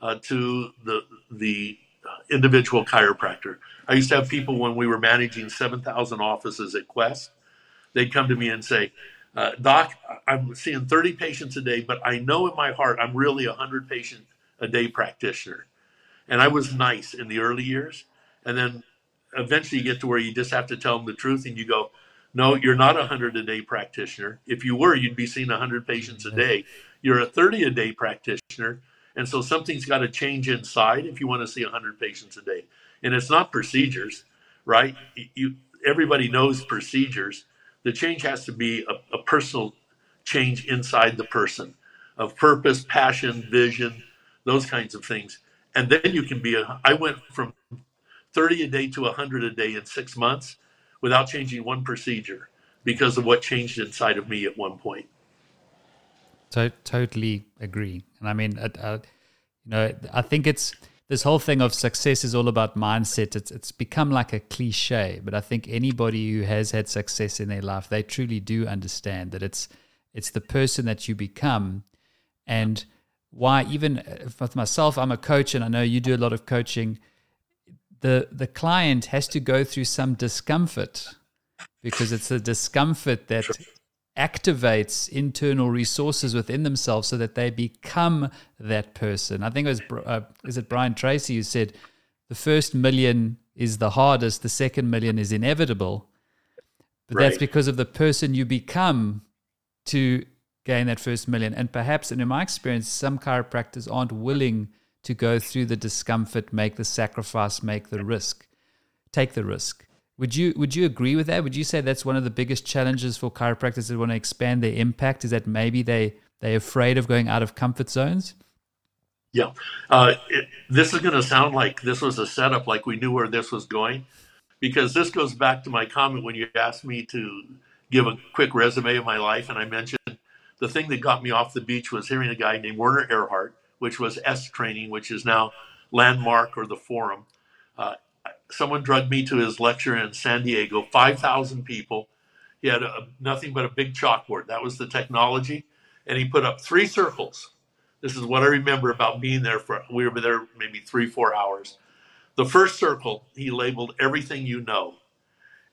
uh, to the the uh, individual chiropractor. I used to have people when we were managing 7,000 offices at Quest, they'd come to me and say, uh, Doc, I'm seeing 30 patients a day, but I know in my heart I'm really a 100 patient a day practitioner. And I was nice in the early years. And then eventually you get to where you just have to tell them the truth and you go, no, you're not a 100 a day practitioner. If you were, you'd be seeing 100 patients a day. You're a 30 a day practitioner. And so something's got to change inside if you want to see 100 patients a day. And it's not procedures, right? You, everybody knows procedures the change has to be a, a personal change inside the person of purpose, passion, vision, those kinds of things. And then you can be a, I went from 30 a day to 100 a day in six months without changing one procedure because of what changed inside of me at one point. To- totally agree. And I mean, uh, uh, you know, I think it's this whole thing of success is all about mindset. It's it's become like a cliche, but I think anybody who has had success in their life, they truly do understand that it's it's the person that you become, and why even uh, with myself, I'm a coach, and I know you do a lot of coaching. The the client has to go through some discomfort because it's the discomfort that activates internal resources within themselves so that they become that person. I think it was uh, is it Brian Tracy who said the first million is the hardest, the second million is inevitable. But right. that's because of the person you become to gain that first million. And perhaps, and in my experience, some chiropractors aren't willing to go through the discomfort, make the sacrifice, make the risk, take the risk. Would you would you agree with that? Would you say that's one of the biggest challenges for chiropractors that want to expand their impact? Is that maybe they they're afraid of going out of comfort zones? Yeah, uh, it, this is going to sound like this was a setup, like we knew where this was going, because this goes back to my comment when you asked me to give a quick resume of my life, and I mentioned the thing that got me off the beach was hearing a guy named Werner Erhard, which was est training, which is now Landmark or the Forum. Uh, someone drugged me to his lecture in San Diego, 5,000 people. He had a, nothing but a big chalkboard. That was the technology. And he put up three circles. This is what I remember about being there for, we were there maybe three, four hours. The first circle, he labeled everything you know.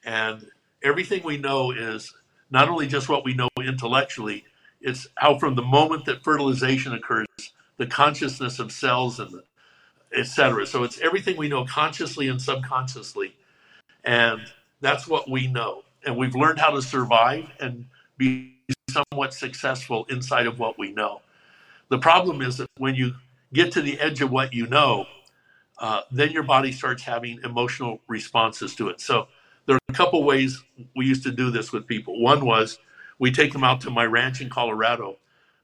And everything we know is not only just what we know intellectually, it's how from the moment that fertilization occurs, the consciousness of cells and the etc. So it's everything we know consciously and subconsciously. And that's what we know. And we've learned how to survive and be somewhat successful inside of what we know. The problem is that when you get to the edge of what you know, uh, then your body starts having emotional responses to it. So there are a couple ways we used to do this with people. One was we take them out to my ranch in Colorado,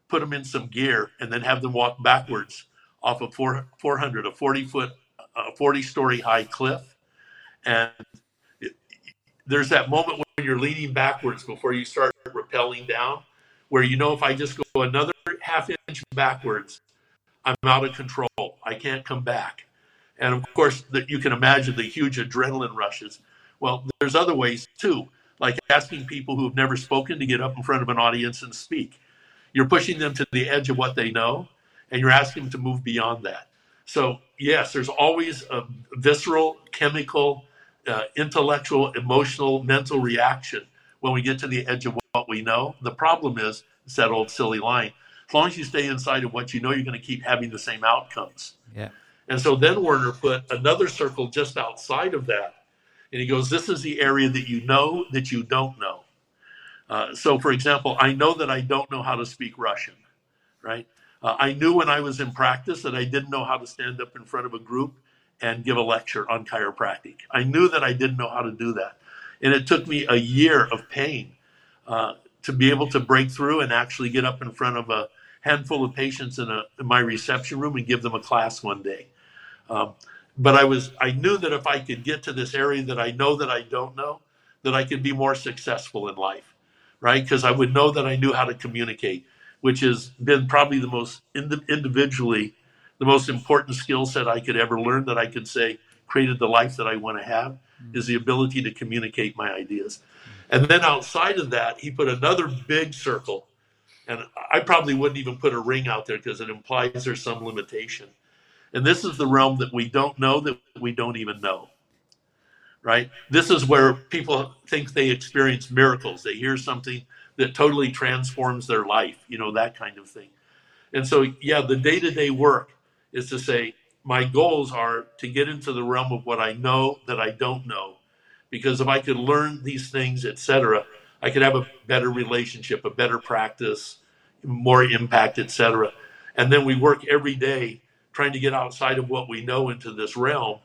put them in some gear, and then have them walk backwards off a four, 400, a 40 foot, a 40 story high cliff. And it, there's that moment when you're leaning backwards before you start rappelling down, where you know if I just go another half inch backwards, I'm out of control. I can't come back. And of course, that you can imagine the huge adrenaline rushes. Well, there's other ways too, like asking people who have never spoken to get up in front of an audience and speak. You're pushing them to the edge of what they know, and you're asking them to move beyond that. So, yes, there's always a visceral, chemical, uh, intellectual, emotional, mental reaction when we get to the edge of what we know. The problem is, it's that old silly line. As long as you stay inside of what you know, you're going to keep having the same outcomes. Yeah. And so then Werner put another circle just outside of that. And he goes, This is the area that you know that you don't know. Uh, so, for example, I know that I don't know how to speak Russian, right? Uh, I knew when I was in practice that I didn't know how to stand up in front of a group and give a lecture on chiropractic. I knew that I didn't know how to do that. And it took me a year of pain uh, to be able to break through and actually get up in front of a handful of patients in, a, in my reception room and give them a class one day. Um, but I was I knew that if I could get to this area that I know that I don't know, that I could be more successful in life, right? Because I would know that I knew how to communicate, which has been probably the most individually the most important skill set I could ever learn that I could say created the life that I want to have mm-hmm. is the ability to communicate my ideas. And then outside of that, he put another big circle. And I probably wouldn't even put a ring out there because it implies there's some limitation. And this is the realm that we don't know that we don't even know. Right? This is where people think they experience miracles. They hear something that totally transforms their life, you know, that kind of thing. And so, yeah, the day to day work is to say, my goals are to get into the realm of what I know that I don't know. Because if I could learn these things, etc., I could have a better relationship, a better practice, more impact, etc. And then we work every day trying to get outside of what we know into this realm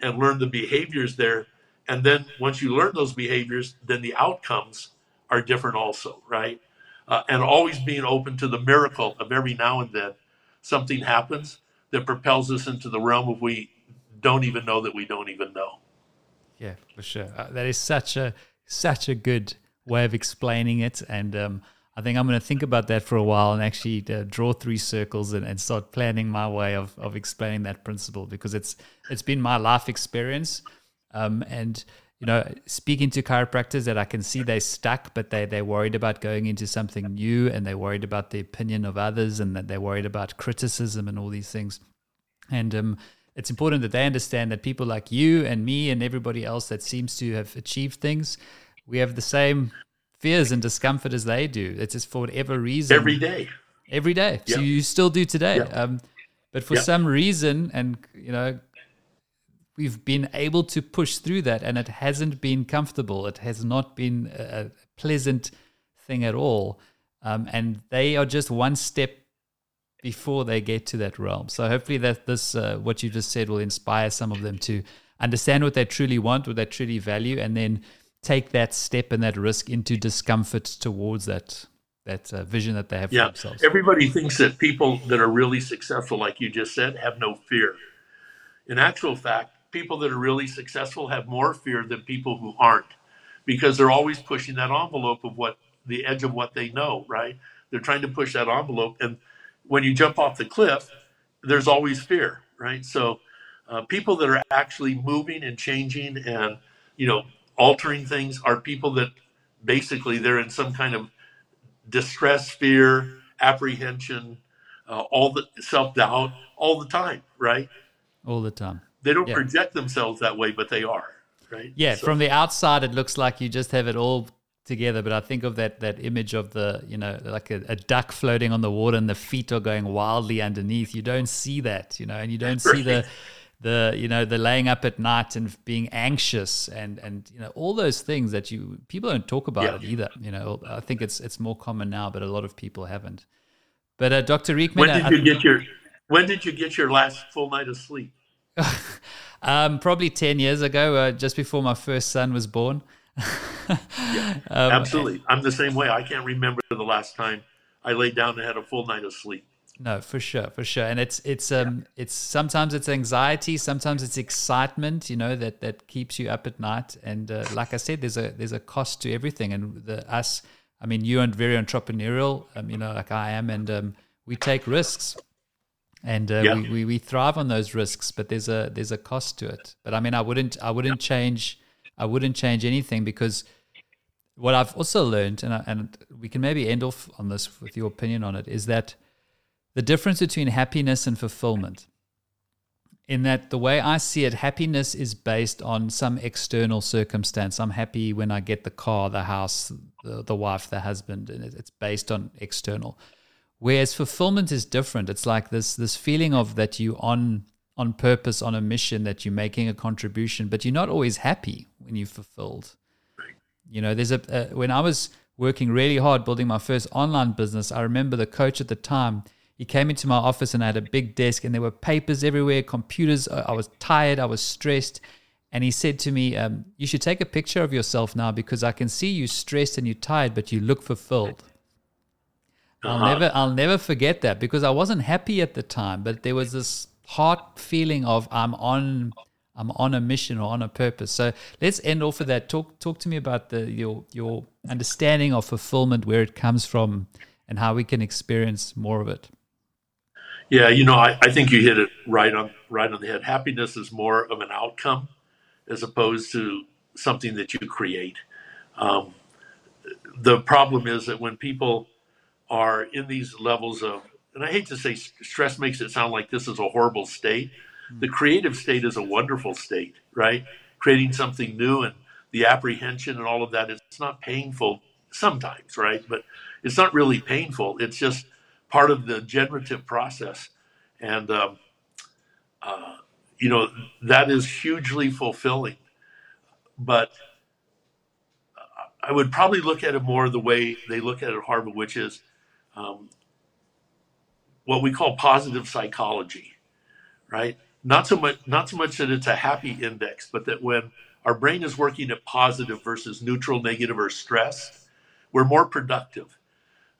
and learn the behaviors there. And then once you learn those behaviors, then the outcomes are different also, right? Uh, and always being open to the miracle of every now and then something happens that propels us into the realm of we don't even know that we don't even know. Yeah, for sure. Uh, that is such a such a good way of explaining it, and um, I think I'm going to think about that for a while and actually uh, draw three circles and, and start planning my way of, of explaining that principle because it's it's been my life experience. Um, and you know, speaking to chiropractors that I can see they stuck, but they they're worried about going into something new and they're worried about the opinion of others and that they're worried about criticism and all these things. And um, it's important that they understand that people like you and me and everybody else that seems to have achieved things, we have the same fears and discomfort as they do. It's just for whatever reason. Every day. Every day. Yep. So you still do today. Yep. Um, but for yep. some reason, and you know, we've been able to push through that, and it hasn't been comfortable. It has not been a pleasant thing at all. Um, and they are just one step before they get to that realm. So hopefully that this uh, what you just said will inspire some of them to understand what they truly want, what they truly value, and then take that step and that risk into discomfort towards that that uh, vision that they have yeah. for themselves. Everybody thinks that people that are really successful, like you just said, have no fear. In actual fact, people that are really successful have more fear than people who aren't, because they're always pushing that envelope of what the edge of what they know. Right? They're trying to push that envelope, and when you jump off the cliff, there's always fear. Right? So, uh, people that are actually moving and changing and you know altering things are people that basically they're in some kind of distress, fear, apprehension, uh, all the self doubt all the time, right? All the time. They don't yeah. project themselves that way, but they are, right? Yeah. So. From the outside, it looks like you just have it all together, but I think of that that image of the you know like a, a, duck floating on the water and the feet are going wildly underneath. You don't see that, you know, and you don't right. see the the you know the laying up at night and being anxious and and you know all those things that you people don't talk about yeah. it either you know i think it's it's more common now but a lot of people haven't but uh, dr Riekeman, when did you get your when did you get your last full night of sleep um, probably 10 years ago uh, just before my first son was born yeah, um, absolutely i'm the same way i can't remember the last time I laid down and had a full night of sleep. No, for sure, for sure. And it's it's um it's sometimes it's anxiety, sometimes it's excitement, you know, that that keeps you up at night. And uh, like I said, there's a there's a cost to everything. And the us, I mean, you are very entrepreneurial, um, you know, like I am, and um, we take risks, and uh, yeah. we, we we thrive on those risks. But there's a there's a cost to it. But I mean, I wouldn't I wouldn't change I wouldn't change anything because what I've also learned, and I, and we can maybe end off on this with your opinion on it, is that the difference between happiness and fulfillment. In that, the way I see it, happiness is based on some external circumstance. I'm happy when I get the car, the house, the, the wife, the husband, and it's based on external. Whereas fulfillment is different. It's like this this feeling of that you on on purpose, on a mission, that you're making a contribution, but you're not always happy when you're fulfilled. You know, there's a when I was working really hard building my first online business, I remember the coach at the time he came into my office and I had a big desk and there were papers everywhere, computers. I was tired, I was stressed. And he said to me, um, You should take a picture of yourself now because I can see you stressed and you're tired, but you look fulfilled. Uh-huh. I'll never I'll never forget that because I wasn't happy at the time, but there was this heart feeling of I'm on I'm on a mission or on a purpose. So let's end off with that. Talk talk to me about the your your understanding of fulfillment, where it comes from, and how we can experience more of it. Yeah, you know, I, I think you hit it right on right on the head. Happiness is more of an outcome as opposed to something that you create. Um, the problem is that when people are in these levels of, and I hate to say stress makes it sound like this is a horrible state. The creative state is a wonderful state, right? Creating something new and the apprehension and all of that. It's not painful sometimes, right? But it's not really painful. It's just part of the generative process. And, um, uh, you know, that is hugely fulfilling. But I would probably look at it more the way they look at it at Harvard, which is um, what we call positive psychology, right? Not so much, not so much that it's a happy index, but that when our brain is working at positive versus neutral, negative, or stress, we're more productive.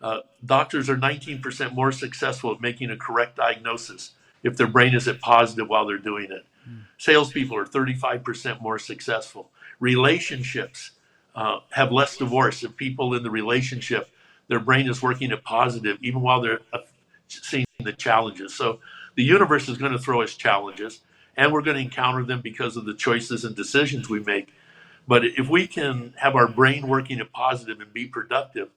Uh, doctors are 19% more successful at making a correct diagnosis if their brain is at positive while they're doing it. Mm. Salespeople are 35% more successful. Relationships uh, have less divorce if people in the relationship, their brain is working at positive even while they're seeing the challenges. So the universe is going to throw us challenges and we're going to encounter them because of the choices and decisions we make. But if we can have our brain working at positive and be productive,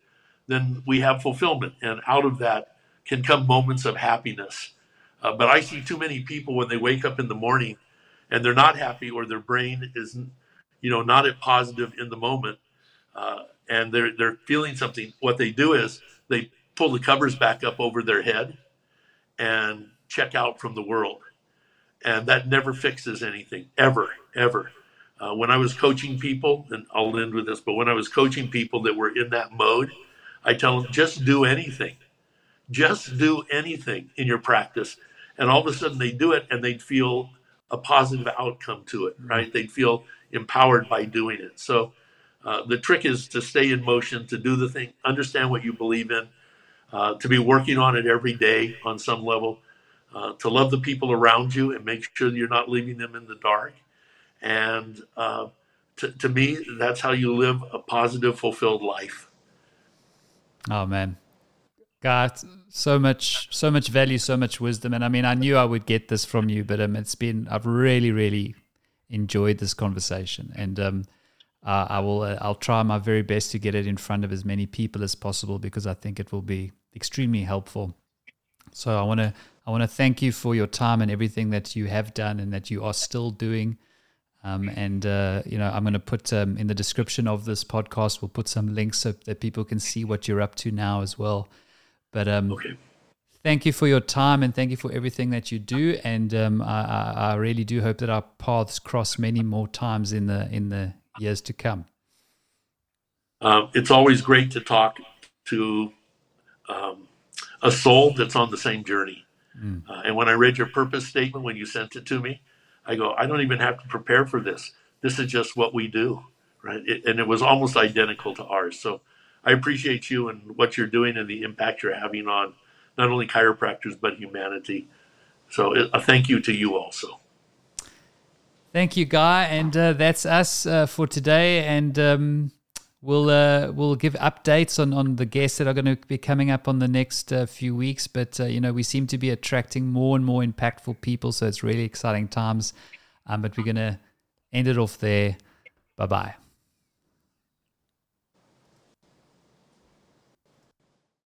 then we have fulfillment. And out of that can come moments of happiness. Uh, but I see too many people when they wake up in the morning and they're not happy or their brain is, you know, not at positive in the moment, uh, and they're they're feeling something. What they do is they pull the covers back up over their head and check out from the world, and that never fixes anything ever ever. Uh, when I was coaching people, and I'll end with this, but when I was coaching people that were in that mode, I tell them just do anything. Just do anything in your practice. And all of a sudden they do it and they'd feel a positive outcome to it, right? They'd feel empowered by doing it. So uh, the trick is to stay in motion, to do the thing, understand what you believe in, uh, to be working on it every day on some level, uh, to love the people around you and make sure you're not leaving them in the dark. And uh, to, to me, that's how you live a positive, fulfilled life. Oh man, got so much, so much value, so much wisdom, and I mean, I knew I would get this from you, but um, it's been I've really, really enjoyed this conversation, and um, uh, I will uh, I'll try my very best to get it in front of as many people as possible because I think it will be extremely helpful. So I want to I want to thank you for your time and everything that you have done and that you are still doing. Um, and uh, you know, I'm going to put um, in the description of this podcast. We'll put some links so that people can see what you're up to now as well. But um, okay. thank you for your time and thank you for everything that you do. And um, I, I, really do hope that our paths cross many more times in the in the years to come. Um, it's always great to talk to um, a soul that's on the same journey. Mm. Uh, and when I read your purpose statement when you sent it to me, I go, I don't even have to prepare for this. This is just what we do, right? It, and it was almost identical to ours. So I appreciate you and what you're doing and the impact you're having on not only chiropractors but humanity. So a thank you to you also. Thank you, Guy, and uh, that's us uh, for today. And um, we'll uh, we'll give updates on, on the guests that are going to be coming up on the next uh, few weeks. But uh, you know, we seem to be attracting more and more impactful people, so it's really exciting times. Um, but we're going to end it off there. Bye bye.